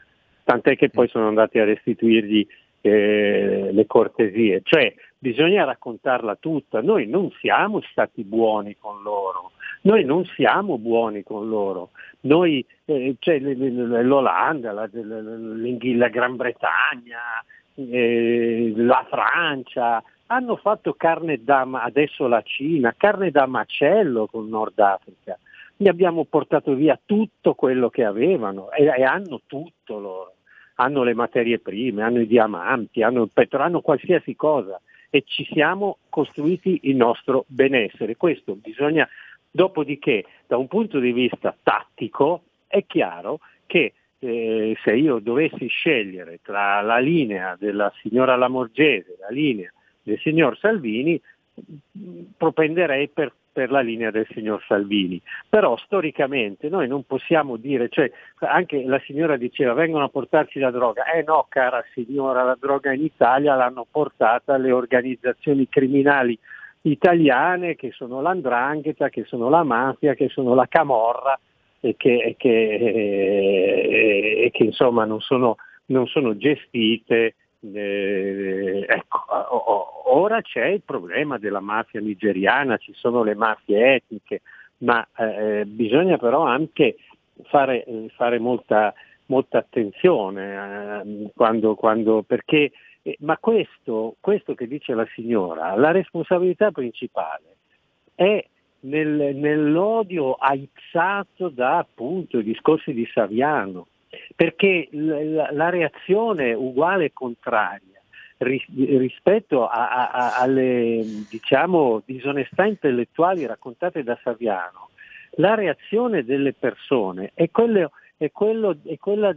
tant'è che poi sono andati a restituirgli eh, le cortesie, cioè bisogna raccontarla tutta, noi non siamo stati buoni con loro, noi non siamo buoni con loro, noi, eh, cioè, l'Olanda, la, la Gran Bretagna, eh, la Francia, hanno fatto carne da, adesso la Cina, carne da macello con Nord Africa. Gli abbiamo portato via tutto quello che avevano e, e hanno tutto loro. Hanno le materie prime, hanno i diamanti, hanno il petrolio, hanno qualsiasi cosa e ci siamo costruiti il nostro benessere. Questo bisogna, dopodiché, da un punto di vista tattico, è chiaro che eh, se io dovessi scegliere tra la linea della signora Lamorgese e la linea del signor Salvini, propenderei per, per la linea del signor Salvini. Però storicamente noi non possiamo dire, cioè anche la signora diceva vengono a portarci la droga, eh no cara signora, la droga in Italia l'hanno portata le organizzazioni criminali italiane che sono l'andrangheta, che sono la mafia, che sono la camorra e che, e che- e- che, insomma non sono, non sono gestite. eh, ecco, ora c'è il problema della mafia nigeriana, ci sono le mafie etniche, ma eh, bisogna però anche fare, fare molta, molta attenzione eh, quando, quando- perché eh, ma questo, questo che dice la signora, la responsabilità principale è nel- nell'odio aizzato da appunto i discorsi di Saviano, perché la, la reazione uguale e contraria ris- rispetto a- a- a- alle diciamo, disonestà intellettuali raccontate da Saviano, la reazione delle persone è, quello- è quello- è quella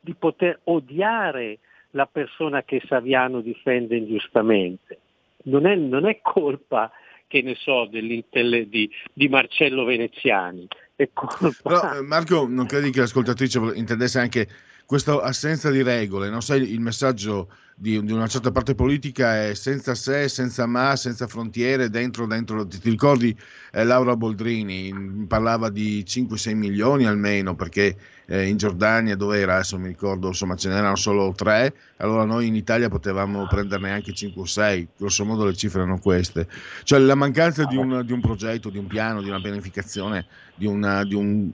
di poter odiare la persona che Saviano difende ingiustamente. Non è, non è colpa, che ne so, di, di Marcello Veneziani. Però, eh, Marco, non credi che l'ascoltatrice intendesse anche questa assenza di regole? Non sai, il messaggio di, di una certa parte politica è senza se, senza ma, senza frontiere, dentro, dentro. Ti, ti ricordi eh, Laura Boldrini in- parlava di 5-6 milioni almeno perché eh, in Giordania dove era, adesso mi ricordo, insomma ce n'erano solo 3, allora noi in Italia potevamo prenderne anche 5 o 6, grosso modo le cifre erano queste. Cioè la mancanza di un, di un progetto, di un piano, di una pianificazione, di una, di un-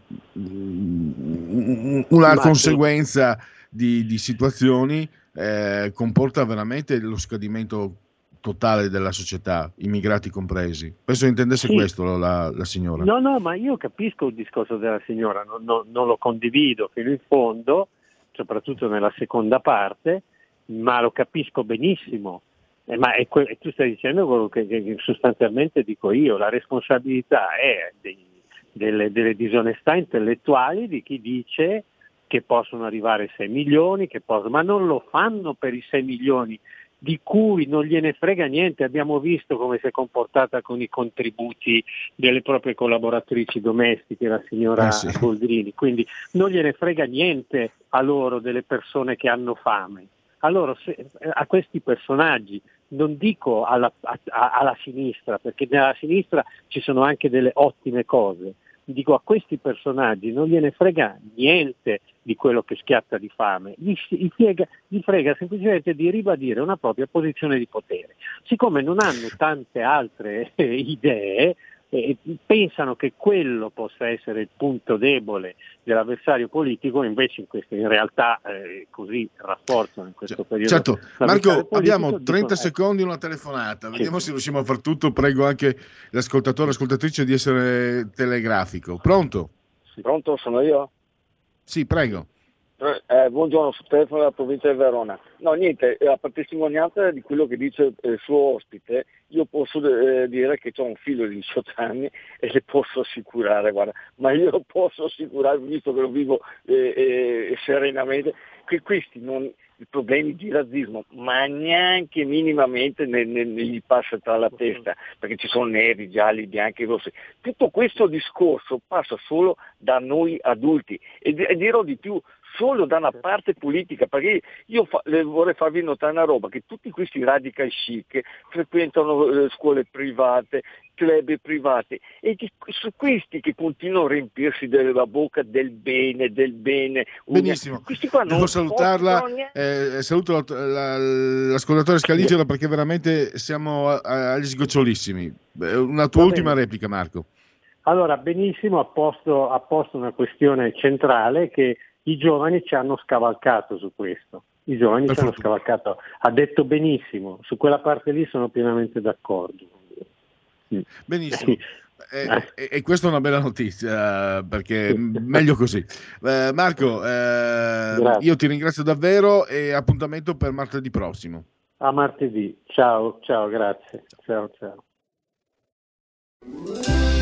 una conseguenza di, di situazioni eh, comporta veramente lo scadimento totale della società, immigrati compresi. Penso intendesse Sì. questo la, la signora. No, no, ma io capisco il discorso della signora, non, non- non lo condivido fino in fondo, soprattutto nella seconda parte, ma lo capisco benissimo. Eh, ma è que- tu stai dicendo quello che, che- sostanzialmente dico io, la responsabilità è dei- delle, delle disonestà intellettuali di chi dice che possono arrivare 6 milioni, che possono- ma non lo fanno per i 6 milioni di cui non gliene frega niente. Abbiamo visto come si è comportata con i contributi delle proprie collaboratrici domestiche, la signora Eh sì. Boldrini, quindi non gliene frega niente a loro delle persone che hanno fame. Allora, se- a questi personaggi, non dico alla, a- alla sinistra, perché nella sinistra ci sono anche delle ottime cose, dico a questi personaggi non gliene frega niente di quello che schiatta di fame, gli, frega, gli frega semplicemente di ribadire una propria posizione di potere. Siccome non hanno tante altre eh, idee, eh, pensano che quello possa essere il punto debole dell'avversario politico, invece in, questo, in realtà eh, così rafforzano in questo periodo. Certo, Marco, politico, abbiamo dicono, 30 eh, secondi e una telefonata. Sì. Vediamo se riusciamo a far tutto. Prego anche l'ascoltatore o ascoltatrice di essere telegrafico. Pronto? Pronto, sono io? Sì, prego. Eh, buongiorno, sul telefono della provincia di Verona. No, niente, eh, a testimonianza di quello che dice eh, il suo ospite, io posso eh, dire che ho un figlio di 18 anni e le posso assicurare, guarda, ma io *laughs* posso assicurare, visto che lo vivo eh, eh, serenamente, che questi non, i problemi di razzismo, ma neanche minimamente ne, ne- ne gli passa tra la testa, perché ci sono neri, gialli, bianchi, rossi. Tutto questo discorso passa solo da noi adulti e, e dirò di più, solo da una parte politica, perché io fa- le vorrei farvi notare una roba, che tutti questi radical chic frequentano eh, scuole private, club privati e di- su questi che continuano a riempirsi della bocca del bene, del bene. Benissimo. Questi qua non Devo salutarla. niente- eh, saluto la- la- l'ascoltatore Scaligero perché veramente siamo a- a- agli sgocciolissimi. Eh, Una tua Va ultima bene. replica, Marco. Allora, benissimo, ha posto, ha posto una questione centrale che i giovani ci hanno scavalcato su questo. I giovani ci hanno scavalcato, ha detto benissimo, su quella parte lì sono pienamente d'accordo. Benissimo. *laughs* E, e- e questa è una bella notizia eh, perché meglio così. Eh, Marco, eh, io ti ringrazio davvero e appuntamento per martedì prossimo. A martedì, ciao, ciao, grazie. Ciao, ciao.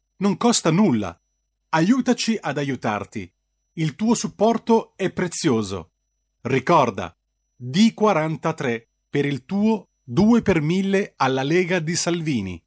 non costa nulla. Aiutaci ad aiutarti. Il tuo supporto è prezioso. Ricorda, D43 per il tuo 2 per 1000 alla Lega di Salvini.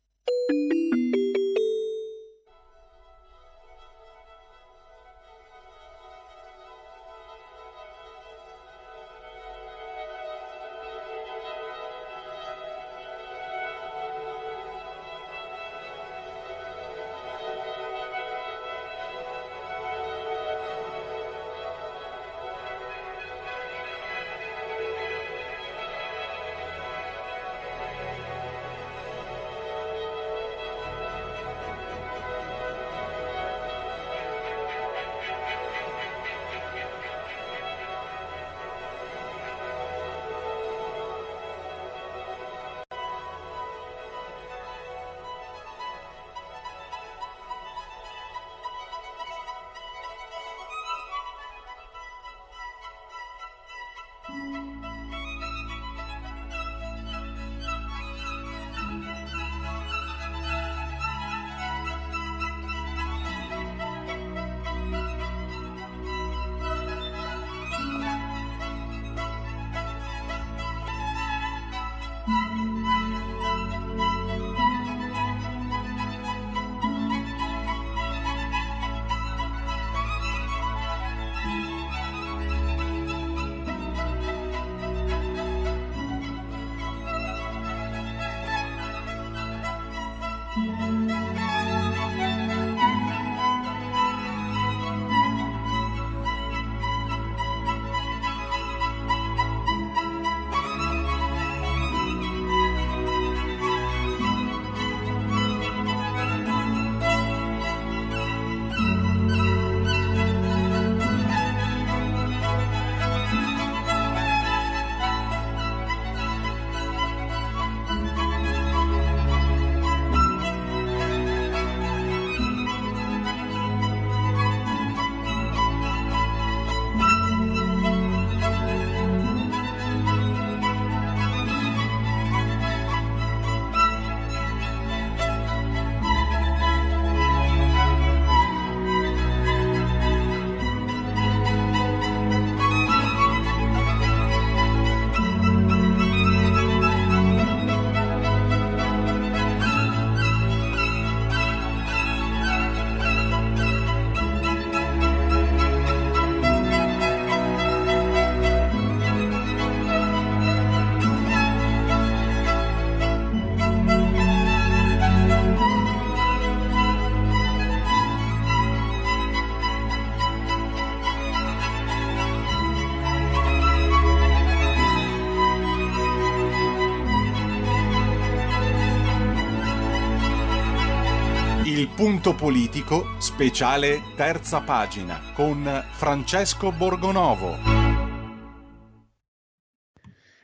Punto politico, speciale terza pagina con Francesco Borgonovo.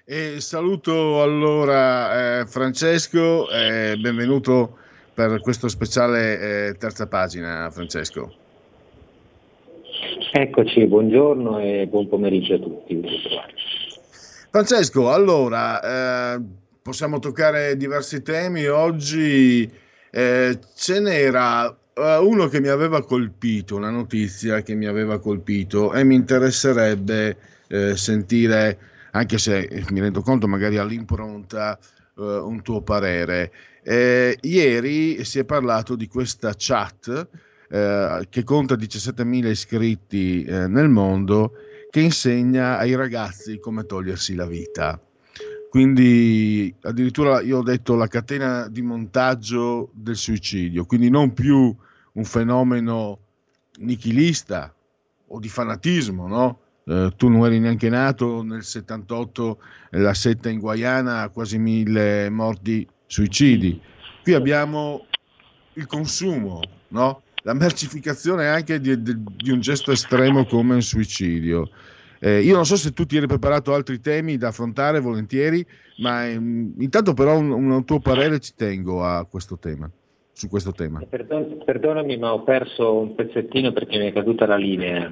E saluto allora eh, Francesco, eh, benvenuto per questo speciale eh, terza pagina, Francesco. Eccoci, buongiorno e buon pomeriggio a tutti. Francesco, allora eh, possiamo toccare diversi temi. Oggi eh, ce n'era eh, uno che mi aveva colpito, una notizia che mi aveva colpito e mi interesserebbe eh, sentire, anche se mi rendo conto magari all'impronta, eh, un tuo parere. Eh, ieri si è parlato di questa chat eh, che conta 17.000 iscritti eh, nel mondo che insegna ai ragazzi come togliersi la vita. Quindi addirittura io ho detto la catena di montaggio del suicidio, quindi non più un fenomeno nichilista o di fanatismo, no? Eh, tu non eri neanche nato nel 78, la setta in Guayana, quasi mille morti suicidi. Qui abbiamo il consumo, no? la mercificazione anche di, di, di, un gesto estremo come un suicidio. Eh, io non so se tu ti eri preparato altri temi da affrontare volentieri, ma ehm, intanto però un, un, tuo parere ci tengo a questo tema, su questo tema. Perdon, perdonami ma ho perso un pezzettino perché mi è caduta la linea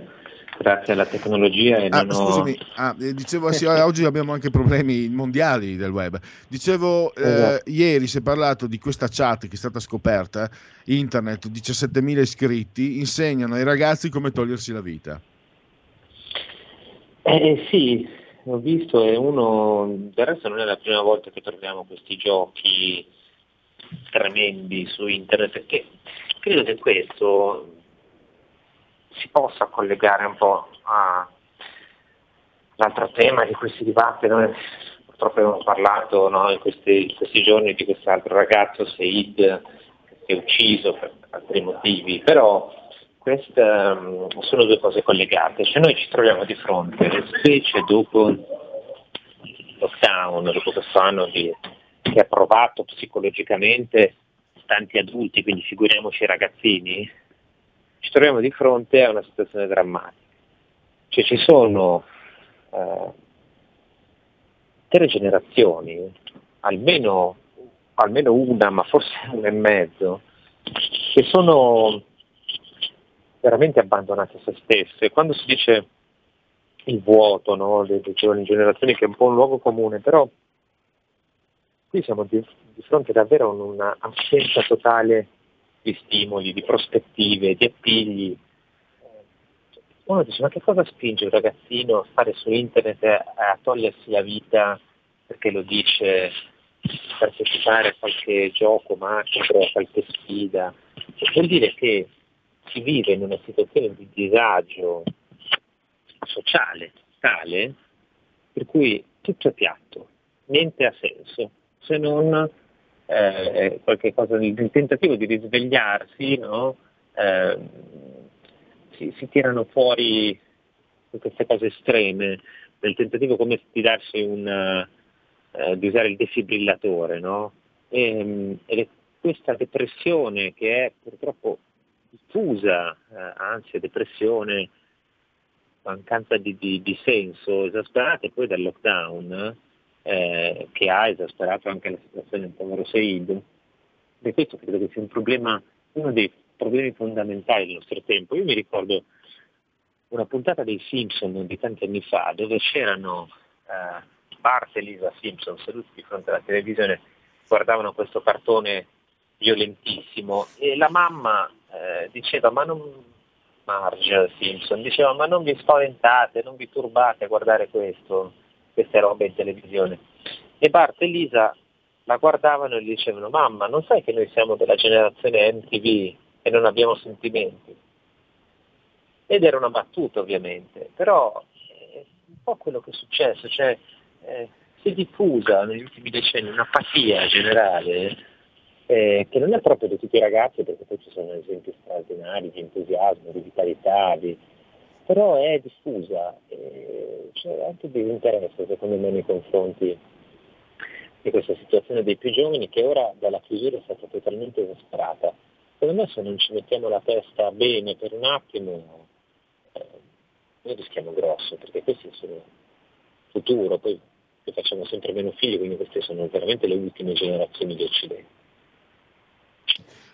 grazie alla tecnologia e ah, non scusami, ho... ah, dicevo sì, *laughs* oggi abbiamo anche problemi mondiali del web. Dicevo, eh, Esatto. ieri si è parlato di questa chat che è stata scoperta, internet, 17.000 iscritti, insegnano ai ragazzi come togliersi la vita. Eh, sì, ho visto e uno, del resto non è la prima volta che troviamo questi giochi tremendi su internet, perché credo che questo si possa collegare un po' all'altro tema di cui si dibatte. Noi purtroppo abbiamo parlato no, in, questi, in, questi, giorni di quest'altro ragazzo, Seid, che è ucciso per altri motivi, però queste um, sono due cose collegate. Cioè noi ci troviamo di fronte, specie dopo il lockdown, dopo questo anno di, che ha provato psicologicamente tanti adulti, quindi figuriamoci i ragazzini, ci troviamo di fronte a una situazione drammatica. Cioè ci sono eh, tre generazioni, almeno, almeno una, ma forse una e mezzo, che sono veramente abbandonate a se stesse. Quando si dice il vuoto no, delle giovani generazioni, che è un po' un luogo comune, però qui siamo di, di fronte davvero a una assenza totale di stimoli, di prospettive, di appigli. Uno dice ma che cosa spinge un ragazzino a stare su internet a togliersi la vita perché lo dice partecipare a qualche gioco macro, a qualche sfida? Vuol dire che si vive in una situazione di disagio sociale tale per cui tutto è piatto, niente ha senso, se non eh, cosa di tentativo di risvegliarsi, no? eh, si, si, tirano fuori queste cose estreme, nel tentativo come di darsi un, eh, di usare il defibrillatore, no? e, ed è questa depressione che è purtroppo diffusa, eh, ansia, depressione, mancanza di, di, di senso, esasperate poi dal lockdown, eh, che ha esasperato anche la situazione del povero Said. E questo credo che sia un problema, uno dei problemi fondamentali del nostro tempo. Io mi ricordo una puntata dei Simpson di tanti anni fa dove c'erano eh, Bart e Lisa Simpson seduti di fronte alla televisione, guardavano questo cartone violentissimo e la mamma eh, diceva ma non Marge Simpson diceva ma non vi spaventate, non vi turbate a guardare questo, queste robe in televisione. E Bart e Lisa la guardavano e gli dicevano mamma non sai che noi siamo della generazione MTV e non abbiamo sentimenti? Ed era una battuta ovviamente, però è un po' quello che è successo, cioè eh, si è diffusa negli ultimi decenni un'apatia generale eh, che non è proprio di tutti i ragazzi, perché poi ci sono esempi straordinari di entusiasmo, di vitalità, di, però è diffusa, eh, c'è anche disinteresse secondo me nei confronti di questa situazione dei più giovani che ora dalla chiusura è stata totalmente esasperata. secondo me se non ci mettiamo la testa bene per un attimo, eh, noi rischiamo grosso, perché questi sono il futuro, poi facciamo sempre meno figli, quindi queste sono veramente le ultime generazioni di Occidente.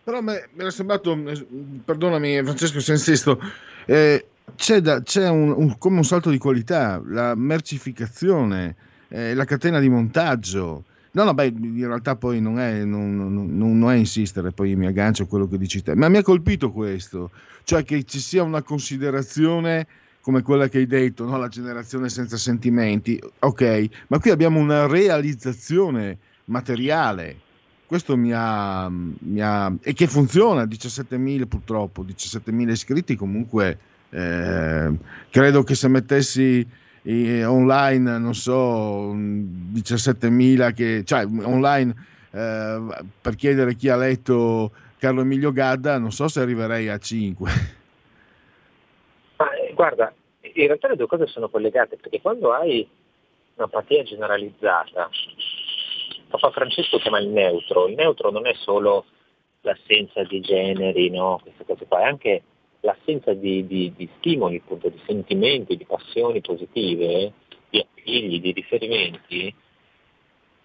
Però me, mi era sembrato, eh, perdonami Francesco se insisto, eh, c'è, da- c'è un, un- come un salto di qualità, la mercificazione, eh, la catena di montaggio. No, no, beh, in realtà poi non è, non- non- non è insistere, poi mi aggancio a quello che dici te, ma mi ha colpito questo, cioè che ci sia una considerazione come quella che hai detto, no? la generazione senza sentimenti, ok, ma qui abbiamo una realizzazione materiale, questo mi ha, mi ha- e che funziona 17.000 purtroppo 17.000 iscritti comunque eh, credo che se mettessi eh, online non so un 17.000 che cioè online eh, per chiedere chi ha letto Carlo Emilio Gadda non so se arriverei a 5 Ma eh, guarda, in realtà le due cose sono collegate, perché quando hai un'apatia generalizzata, Papa Francesco chiama il neutro, il neutro non è solo l'assenza di generi, no? queste cose qua, è anche l'assenza di, di- di stimoli, appunto, di sentimenti, di passioni positive, di appigli, di riferimenti,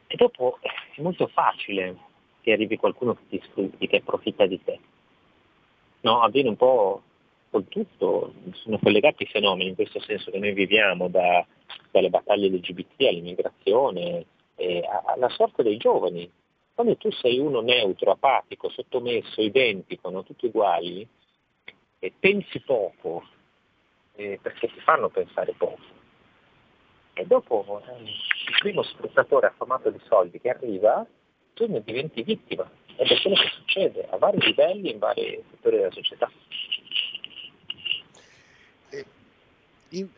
e dopo è molto facile che arrivi qualcuno che ti sfrutti, che approfitta di te. No, avviene un po' col tutto, sono collegati i fenomeni in questo senso che noi viviamo da- dalle battaglie LGBT all'immigrazione e a- alla sorte dei giovani. Quando tu sei uno neutro, apatico, sottomesso, identico, no? tutti uguali, e pensi poco, eh, perché ti fanno pensare poco. E dopo eh, il primo sfruttatore affamato di soldi che arriva, tu ne diventi vittima. Ed è quello che succede a vari livelli in vari settori della società. In-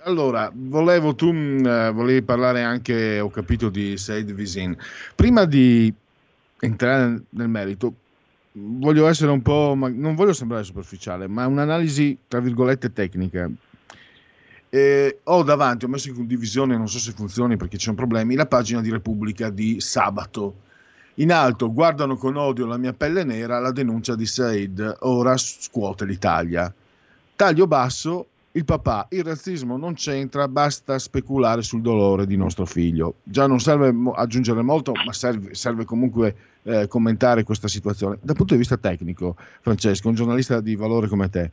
allora, volevo tu mh, eh, volevi parlare anche, ho capito, di Said Visin. Prima di entrare nel merito, voglio essere un po', ma non voglio sembrare superficiale, ma un'analisi tra virgolette tecnica. Eh, ho davanti, ho messo in condivisione, non so se funzioni perché c'è un problema, la pagina di Repubblica di sabato. In alto guardano con odio la mia pelle nera, la denuncia di Said, ora scuote l'Italia. Taglio basso, il papà, il razzismo non c'entra, basta speculare sul dolore di nostro figlio. Già non serve aggiungere molto, ma serve, serve comunque eh, commentare questa situazione. Dal punto di vista tecnico, Francesco, un giornalista di valore come te,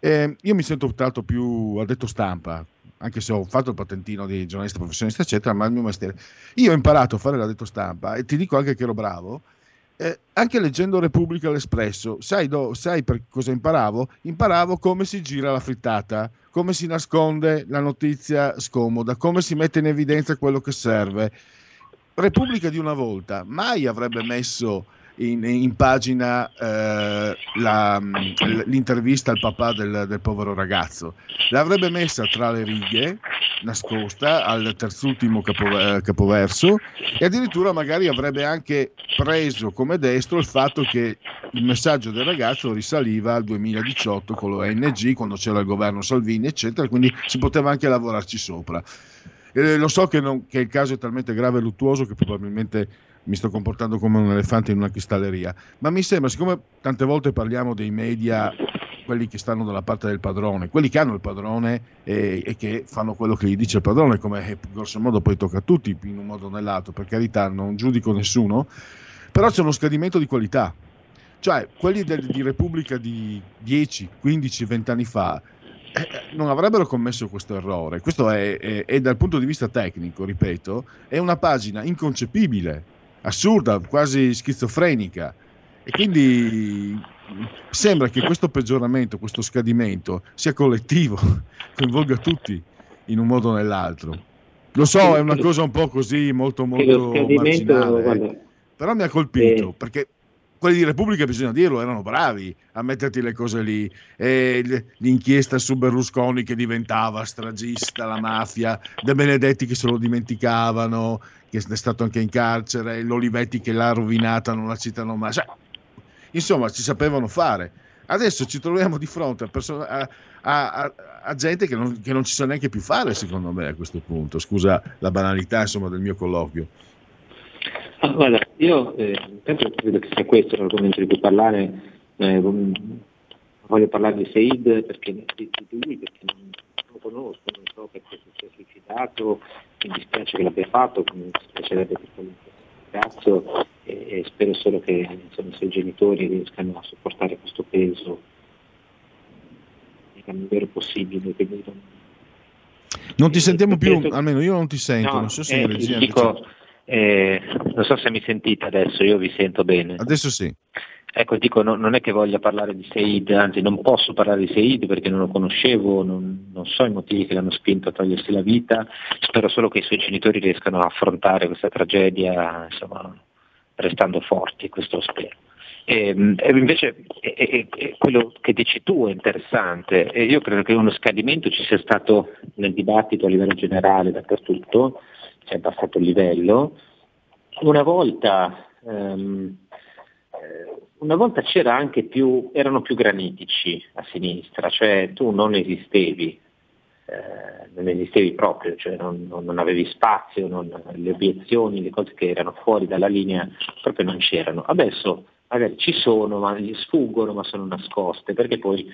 eh, io mi sento l'altro più addetto stampa, anche se ho fatto il patentino di giornalista professionista, eccetera, ma il mio mestiere. Io ho imparato a fare l'addetto stampa e ti dico anche che ero bravo, eh, anche leggendo Repubblica l'Espresso, sai, do- sai per cosa imparavo? Imparavo come si gira la frittata, come si nasconde la notizia scomoda, come si mette in evidenza quello che serve. Repubblica di una volta mai avrebbe messo in, in pagina eh, la- l'intervista al papà del, del povero ragazzo, l'avrebbe messa tra le righe, nascosta al terzultimo capo- eh, capoverso e addirittura magari avrebbe anche preso come destro il fatto che il messaggio del ragazzo risaliva al 2018 con l'ONG, quando c'era il governo Salvini, eccetera, quindi si poteva anche lavorarci sopra. Eh, lo so che, non- che il caso è talmente grave e luttuoso che probabilmente mi sto comportando come un elefante in una cristalleria, ma mi sembra, siccome tante volte parliamo dei media, quelli che stanno dalla parte del padrone, quelli che hanno il padrone e, e che fanno quello che gli dice il padrone, come eh, grosso modo poi tocca a tutti in un modo o nell'altro, per carità non giudico nessuno, però c'è uno scadimento di qualità. Cioè, quelli del- di Repubblica di 10, 15, 20 anni fa eh, non avrebbero commesso questo errore. Questo è, è- è dal punto di vista tecnico, ripeto, è una pagina inconcepibile, assurda, quasi schizofrenica. E quindi sembra che questo peggioramento, questo scadimento sia collettivo, *laughs* coinvolga tutti in un modo o nell'altro. Lo so, è una cosa un po' così, molto, molto marginale, eh. guarda, però mi ha colpito perché quelli di Repubblica, bisogna dirlo, erano bravi a metterti le cose lì. E l'inchiesta su Berlusconi che diventava stragista, la mafia, De Benedetti che se lo dimenticavano, che è stato anche in carcere, l'Olivetti che l'ha rovinata, non la citano mai. Cioè, insomma, ci sapevano fare. Adesso ci troviamo di fronte a, perso- a- a- a- a gente che non, che non ci sa neanche più fare, secondo me, a questo punto. Scusa la banalità insomma, del mio colloquio. Ah, guarda, io eh, intanto credo che sia questo l'argomento di cui parlare eh, voglio parlare di Said perché, di, di lui perché non, lo conosco, non so perché si sia suicidato, mi dispiace che l'abbia fatto, mi dispiacerebbe che fosse ragazzo e, e spero solo che insomma, i suoi genitori riescano a sopportare questo peso il migliore possibile. Quindi non, Non ti sentiamo più, penso- almeno io non ti sento, No, non so se eh, regia dico, eh, non so se mi sentite adesso, io vi sento bene. Adesso sì. Ecco, dico, no- non è che voglia parlare di Seid, anzi non posso parlare di Seid perché non lo conoscevo, non, non so i motivi che l'hanno spinto a togliersi la vita, spero solo che i suoi genitori riescano a affrontare questa tragedia, insomma, restando forti, questo spero. E, e invece e- quello che dici tu è interessante, e io credo che uno scadimento ci sia stato nel dibattito a livello generale dappertutto, si è abbassato il livello. Una volta, ehm, eh, una volta c'era anche più, erano più granitici a sinistra, cioè tu non esistevi, eh, non esistevi proprio, cioè non, non- non avevi spazio, non- le obiezioni, le cose che erano fuori dalla linea proprio non c'erano. Adesso magari ci sono, ma gli sfuggono, ma sono nascoste, perché poi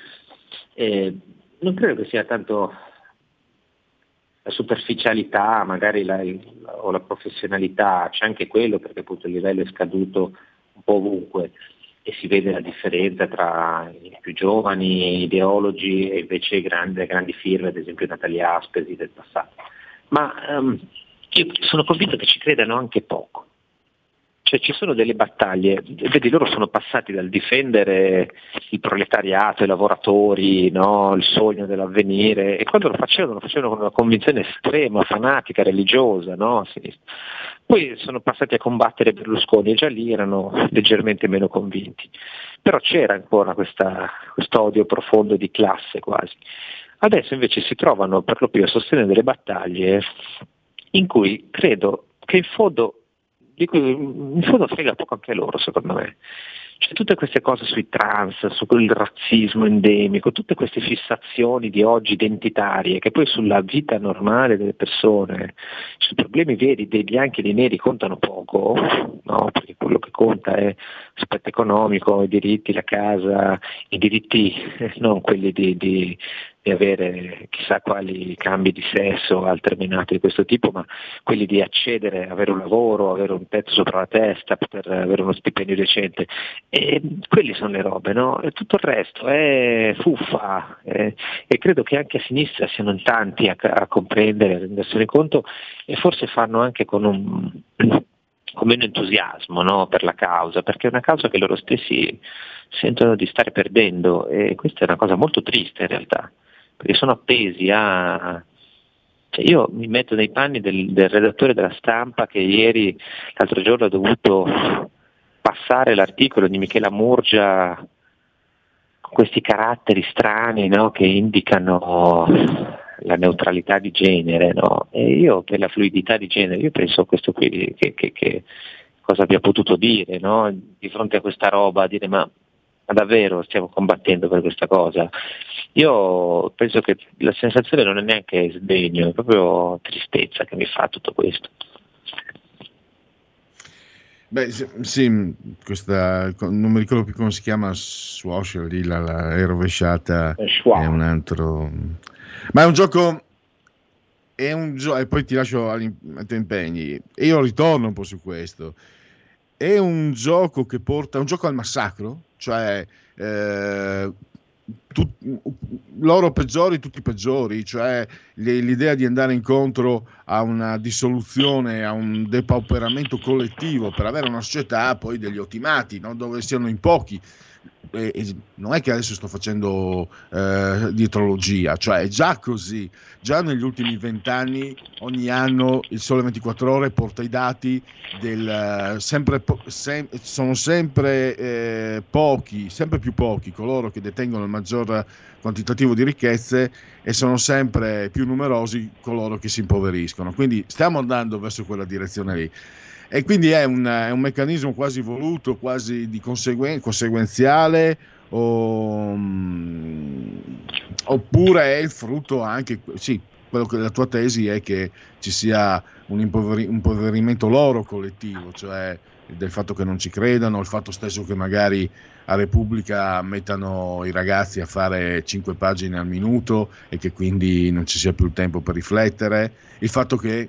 eh, non credo che sia tanto la superficialità, magari la, il- o la professionalità, c'è anche quello perché appunto il livello è scaduto un po' ovunque e si vede la differenza tra i più giovani ideologi e invece grandi, grandi firme, ad esempio Natalia Aspesi del passato. Ma ehm, io sono convinto che ci credano anche poco. Cioè ci sono delle battaglie, vedi loro sono passati dal difendere il proletariato, i lavoratori, no, il sogno dell'avvenire e quando lo facevano lo facevano con una convinzione estrema, fanatica, religiosa, no. Poi sono passati a combattere Berlusconi e già lì erano leggermente meno convinti. Però c'era ancora questo odio profondo di classe quasi. Adesso invece si trovano per lo più a sostenere delle battaglie in cui credo che in fondo di in fondo frega poco anche loro, secondo me. Cioè, tutte queste cose sui trans, sul razzismo endemico, tutte queste fissazioni di oggi identitarie che poi sulla vita normale delle persone, sui problemi veri dei bianchi e dei neri contano poco, no? perché quello che conta è l'aspetto economico, i diritti, la casa, i diritti *laughs* non quelli di, di- di avere chissà quali cambi di sesso o altre menate di questo tipo, ma quelli di accedere, avere un lavoro, avere un tetto sopra la testa, poter avere uno stipendio decente. E quelle sono le robe, no? E tutto il resto è fuffa eh, e credo che anche a sinistra siano in tanti a, a comprendere, a rendersene conto e forse fanno anche con un con meno entusiasmo no, per la causa, perché è una causa che loro stessi sentono di stare perdendo e questa è una cosa molto triste in realtà, perché sono appesi a... Cioè io mi metto nei panni del, del redattore della stampa che ieri, l'altro giorno, ha dovuto passare l'articolo di Michela Murgia con questi caratteri strani no, che indicano la neutralità di genere, no? E io per la fluidità di genere, io penso questo qui che, che- che cosa abbia potuto dire, no? Di fronte a questa roba, dire ma, ma davvero stiamo combattendo per questa cosa? Io penso che la sensazione non è neanche sdegno, è proprio tristezza che mi fa tutto questo. Beh, sì, questa, non mi ricordo più come si chiama, Swasher, lì la, la è rovesciata, è un altro... Ma è un gioco... È un gioco, e poi ti lascio ai tuoi impegni, e io ritorno un po' su questo. È un gioco che porta, un gioco al massacro, cioè eh, tu- loro peggiori, tutti peggiori, cioè l'idea di andare incontro a una dissoluzione, a un depauperamento collettivo per avere una società poi degli ottimati, no? dove siano in pochi. E- e non è che adesso sto facendo eh, dietrologia, cioè è già così, già negli ultimi vent'anni ogni anno il Sole 24 Ore porta i dati del eh, sempre sem- sono sempre eh, pochi, sempre più pochi coloro che detengono il maggior quantitativo di ricchezze e sono sempre più numerosi coloro che si impoveriscono. Quindi stiamo andando verso quella direzione lì. E quindi è un, è un meccanismo quasi voluto, quasi di conseguen- conseguenziale, o, mm, oppure è il frutto anche, sì, quello che la tua tesi è che ci sia un impoveri- impoverimento loro collettivo, cioè del fatto che non ci credano, il fatto stesso che magari a Repubblica mettano i ragazzi a fare 5 pagine al minuto e che quindi non ci sia più il tempo per riflettere, il fatto che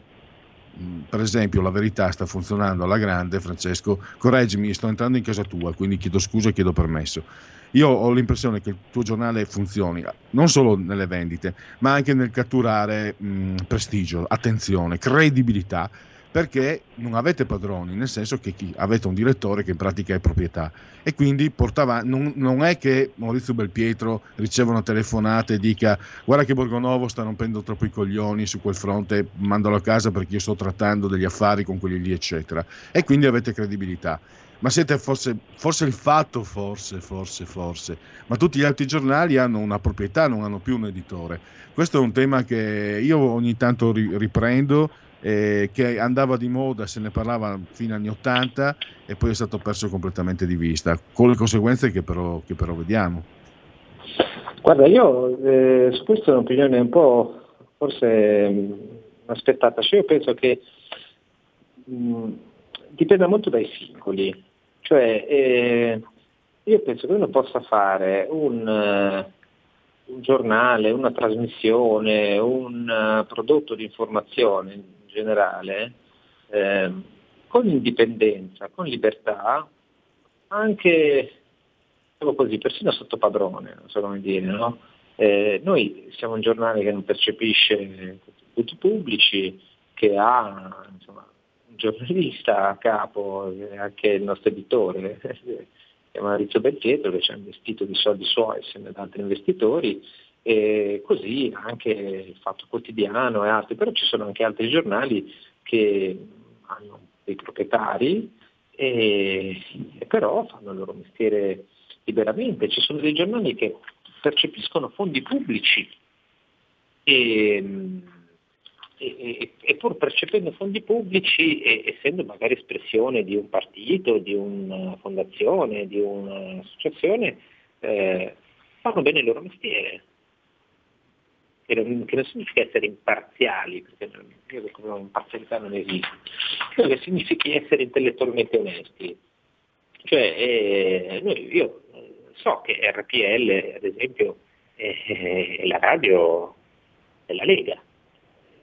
per esempio la verità sta funzionando alla grande, Francesco, correggimi, sto entrando in casa tua, quindi chiedo scusa e chiedo permesso. Io ho l'impressione che il tuo giornale funzioni non solo nelle vendite, ma anche nel catturare mh, prestigio, attenzione, credibilità, perché non avete padroni, nel senso che avete un direttore che in pratica è proprietà e quindi portava, non, non è che Maurizio Belpietro riceva una telefonata e dica guarda che Borgonovo sta rompendo troppo i coglioni su quel fronte, mandalo a casa perché io sto trattando degli affari con quelli lì eccetera e quindi avete credibilità. Ma siete forse, forse il fatto, forse, forse, forse, ma tutti gli altri giornali hanno una proprietà, non hanno più un editore. Questo è un tema che io ogni tanto ri- riprendo, eh, che andava di moda, se ne parlava fino agli anni 80 e poi è stato perso completamente di vista, con le conseguenze che però, che però vediamo. Guarda, io eh, su questo ho un'opinione un po' forse mh, aspettata, cioè io penso che mh, dipenda molto dai singoli, cioè eh, io penso che uno possa fare un, eh, un giornale, una trasmissione, un eh, prodotto di informazione in generale, eh, con indipendenza, con libertà, anche diciamo così, persino sotto padrone, non so come dire, no? Eh, noi siamo un giornale che non percepisce contributi pubblici, che ha insomma, un giornalista a capo, anche il nostro editore, *laughs* che è Maurizio Belpietro, che ci ha investito di soldi suoi insieme ad altri investitori, e così anche il Fatto Quotidiano e altri, però ci sono anche altri giornali che hanno dei proprietari e, e però fanno il loro mestiere liberamente. Ci sono dei giornali che percepiscono fondi pubblici e, e- e- pur percependo fondi pubblici e essendo magari espressione di un partito, di una fondazione, di un'associazione, eh, fanno bene il loro mestiere. Che non, che non significa essere imparziali, perché io che l'imparzialità non esiste, credo che significhi essere intellettualmente onesti. Cioè, eh, noi- io eh, so che RPL, ad esempio, è, è la radio della Lega,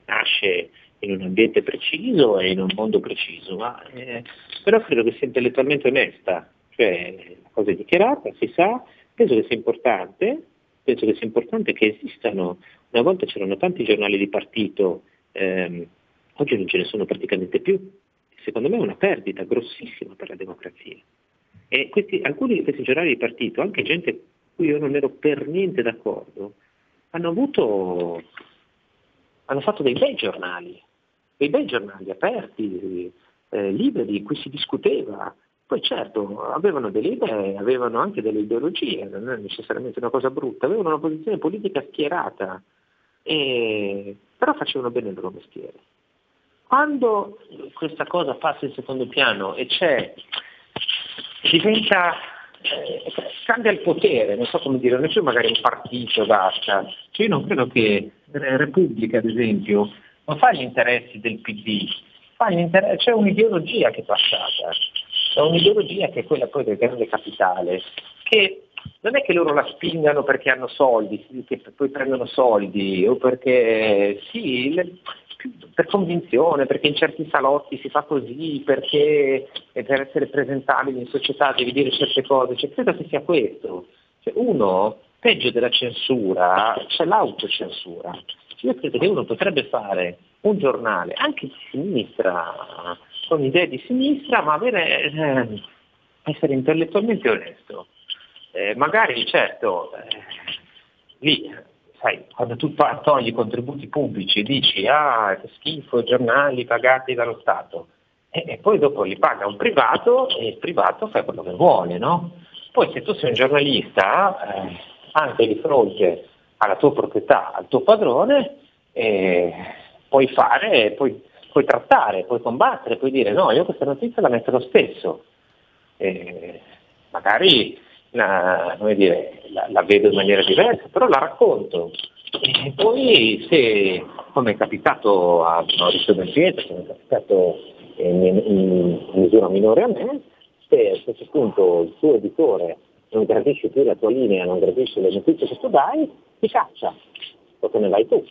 nasce in un ambiente preciso e in un mondo preciso, ma, eh, però credo che sia intellettualmente onesta, cioè la cosa è dichiarata, si sa, penso che sia importante, penso che sia importante che esistano, una volta c'erano tanti giornali di partito, ehm, oggi non ce ne sono praticamente più, secondo me è una perdita grossissima per la democrazia. E questi- alcuni di questi giornali di partito, anche gente con cui io non ero per niente d'accordo, hanno avuto, hanno fatto dei bei giornali, dei bei giornali aperti, eh, liberi, in cui si discuteva. Poi certo, avevano delle idee, avevano anche delle ideologie, non è necessariamente una cosa brutta, avevano una posizione politica schierata, e- però facevano bene il loro mestiere. Quando questa cosa passa in secondo piano e c'è diventa eh, cambia il potere, non so come dire, non è più magari un partito basta. Cioè io non credo che Repubblica, ad esempio, non fa gli interessi del PD, inter- c'è un'ideologia che è passata, è un'ideologia che è quella poi del grande capitale, che non è che loro la spingano perché hanno soldi, che poi prendono soldi, o perché sì, le- per convinzione, perché in certi salotti si fa così, perché per essere presentabili in società devi dire certe cose, cioè, credo che sia questo. Cioè, uno, peggio della censura, c'è l'autocensura. Io credo che uno potrebbe fare un giornale, anche di sinistra, con idee di sinistra, ma avere, eh, essere intellettualmente onesto. Eh, magari, certo, eh, lì, sai, quando tu togli i contributi pubblici e dici, ah, che schifo, giornali pagati dallo Stato, e, e poi dopo li paga un privato e il privato fa quello che vuole, no? Poi se tu sei un giornalista, eh, anche di fronte alla tua proprietà, al tuo padrone, eh, puoi fare, puoi, puoi trattare, puoi combattere, puoi dire no, io questa notizia la metto lo stesso. Eh, magari la, dire, la, la vedo in maniera diversa, però la racconto. E poi se, come è capitato a Maurizio Belpietro, come è capitato in, in- in misura minore a me, se a questo punto il tuo editore non gradisce più la tua linea, non gradisce le notizie che tu dai, ti caccia, o te ne vai tu.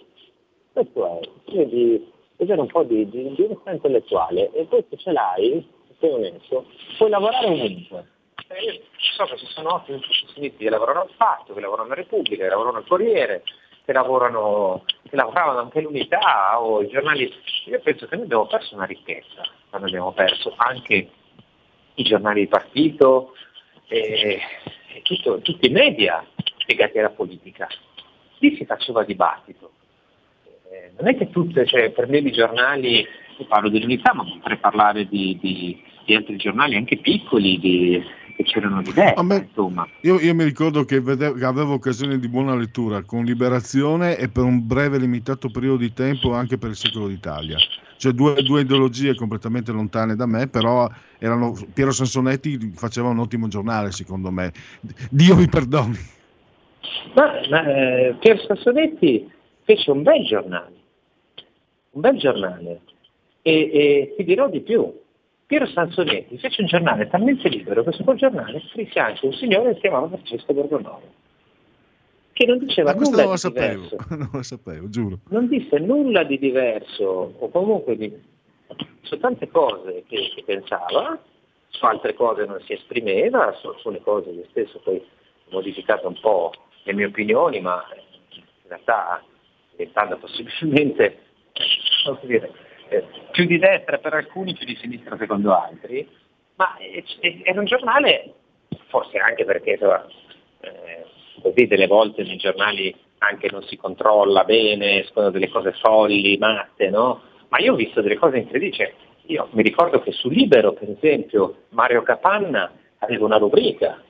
Questo è, quindi bisogna un po' di, di, di intellettuale e poi se ce l'hai, se sei onesto, puoi lavorare ovunque. Io so che ci sono ottimi professionisti che lavorano al Fatto, che lavorano a Repubblica, che lavorano al Corriere, che lavorano, che lavoravano anche all'Unità o i giornali. Io penso che noi abbiamo perso una ricchezza, quando abbiamo perso anche i giornali di partito e, e tutto- tutti i media legati alla politica. Lì si faceva dibattito. Eh, non è che tutte, cioè, prendevi i giornali, io parlo dell'unità, ma potrei parlare di, di- di altri giornali anche piccoli, di- che c'erano diversi, insomma. Io, io mi ricordo che, vedevo- che avevo occasione di buona lettura con Liberazione e per un breve limitato periodo di tempo anche per il Secolo d'Italia. Cioè due, due ideologie completamente lontane da me, però erano, Piero Sansonetti faceva un ottimo giornale secondo me. Dio mi perdoni. Ma, ma eh, Pier Sassonetti fece un bel giornale, un bel giornale. E, e ti dirò di più, Piero Sansonetti fece un giornale talmente libero che su quel giornale scrisse anche un signore che si chiamava Francesco Borgonovo, che non diceva Ma nulla non lo di sapevo, diverso. *laughs* non lo sapevo, giuro. non disse nulla di diverso o comunque di, su tante cose che, che pensava, su altre cose non si esprimeva, su alcune cose io stesso poi ho modificato un po' le mie opinioni, ma in realtà diventando possibilmente *laughs* come dire, eh, più di destra per alcuni, più di sinistra secondo altri, ma eh, era un giornale, forse anche perché eh, così delle volte nei giornali anche non si controlla bene, escono delle cose folli, matte, no? Ma io ho visto delle cose incredibili. Cioè, io mi ricordo che su Libero, per esempio, Mario Capanna aveva una rubrica,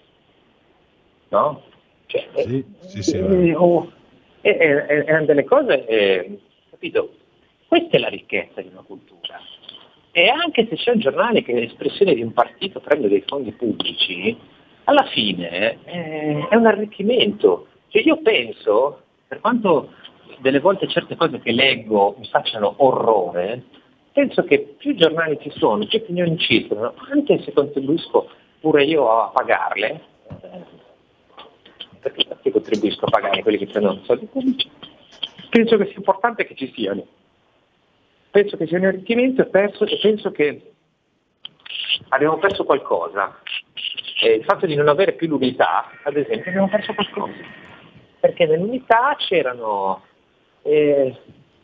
no? Cioè, Sì, sì, sì, eh, oh, eh, eh, eh, erano delle cose, eh, capito? Questa è la ricchezza di una cultura. E anche se c'è un giornale che è espressione di un partito prende dei fondi pubblici, alla fine eh, è un arricchimento. Cioè io penso, per quanto delle volte certe cose che leggo mi facciano orrore, penso che più giornali ci sono, più opinioni ci sono, anche se contribuisco pure io a pagarle, eh, perché contribuisco a pagare quelli che prendono soldi pubblici, penso che sia importante che ci siano. Penso che sia un arricchimento e, perso- e penso che abbiamo perso qualcosa. E il fatto di non avere più l'unità, ad esempio, abbiamo perso qualcosa. Perché nell'unità c'erano eh,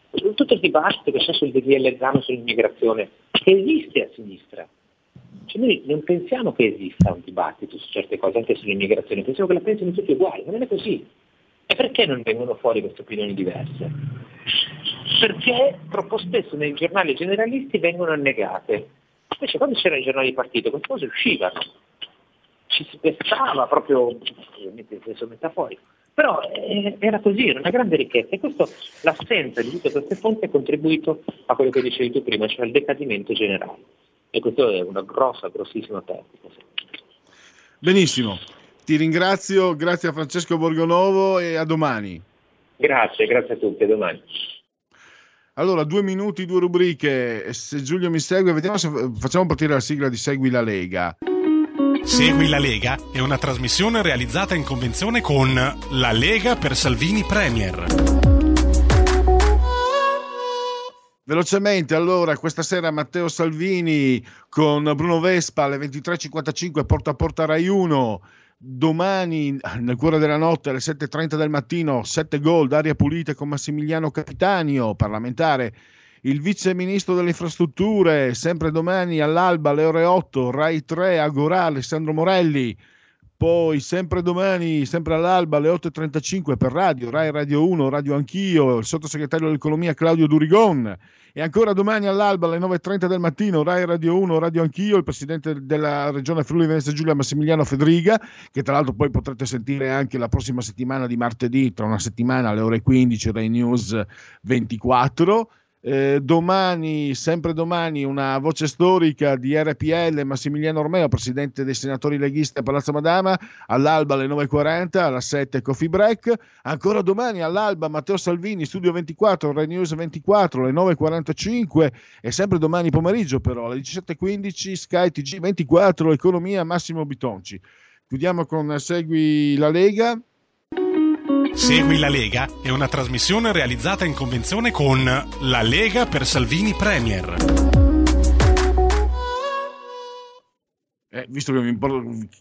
tutto il dibattito che c'è sul DDL Zano sull'immigrazione, che esiste a sinistra. Cioè noi non pensiamo che esista un dibattito su certe cose, anche sull'immigrazione, pensiamo che la pensino tutti uguali, ma non è così. E perché non vengono fuori queste opinioni diverse? Perché troppo spesso nei giornali generalisti vengono annegate. Invece quando c'erano i giornali di partito queste cose uscivano. Ci si pensava proprio, ovviamente in senso metaforico. Però eh, era così, era una grande ricchezza e questo, l'assenza di tutte queste fonti ha contribuito a quello che dicevi tu prima, cioè al decadimento generale. E questo è una grossa, grossissima perdita. Benissimo, ti ringrazio, grazie a Francesco Borgonovo e a domani. Grazie, grazie a tutti, a domani. Allora, due minuti, due rubriche. Se Giulio mi segue, vediamo se facciamo partire la sigla di Segui la Lega. Segui la Lega è una trasmissione realizzata in convenzione con La Lega per Salvini Premier. Velocemente, allora, questa sera Matteo Salvini con Bruno Vespa alle 23.55 porta a porta Rai 1. Domani, nel cuore della notte, alle 7.30 del mattino, 7 gol d'aria pulita con Massimiliano Capitanio, parlamentare. Il vice ministro delle infrastrutture, sempre domani all'alba alle ore 8, Rai 3, Agorà, Alessandro Morelli. Poi sempre domani, sempre all'alba alle 8.35 per radio, Rai Radio 1, Radio Anch'io, il sottosegretario dell'economia Claudio Durigon. E ancora domani all'alba alle 9.30 del mattino, Rai Radio 1, Radio Anch'io, il presidente della regione Friuli Venezia Giulia Massimiliano Fedriga, che tra l'altro poi potrete sentire anche la prossima settimana di martedì, tra una settimana alle ore 15, Rai News 24. Eh, domani, sempre domani, una voce storica di RPL, Massimiliano Ormeo, presidente dei senatori leghisti a Palazzo Madama, all'alba alle 9.40, alla 7 Coffee Break. Ancora domani all'alba Matteo Salvini, Studio 24, Rai News 24, alle 9.45 e sempre domani pomeriggio però, alle 17.15 Sky TG 24, Economia Massimo Bitonci. Chiudiamo con Segui la Lega. Segui la Lega è una trasmissione realizzata in convenzione con La Lega per Salvini Premier. Eh, visto che mi,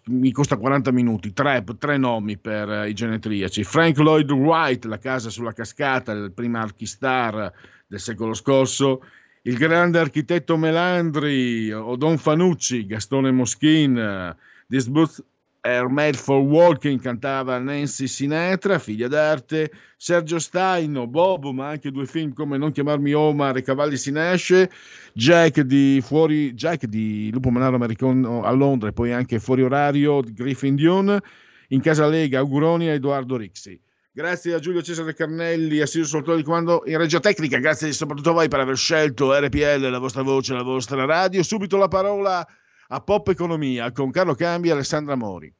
mi, costa 40 minuti, tre, tre nomi per uh, i genetriaci. Frank Lloyd Wright, La casa sulla cascata, il primo archistar del secolo scorso. Il grande architetto Melandri, Odon Fanucci, Gastone Moschin, This Booth Air Made for Walking cantava Nancy Sinatra, figlia d'arte, Sergio Staino, Bobo, ma anche due film come Non chiamarmi Omar e Cavalli si nasce, Jack di, fuori, Jack di Lupo Manaro Americano a Londra e poi anche Fuori Orario, Griffin Dune, in casa Lega, auguroni a Edoardo Rixi. Grazie a Giulio Cesare Carnelli, assiso sul di comando in regia tecnica, grazie soprattutto a voi per aver scelto RPL, la vostra voce, la vostra radio. Subito la parola a Pop Economia con Carlo Cambi e Alessandra Mori.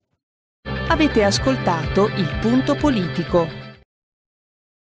Avete ascoltato il punto politico.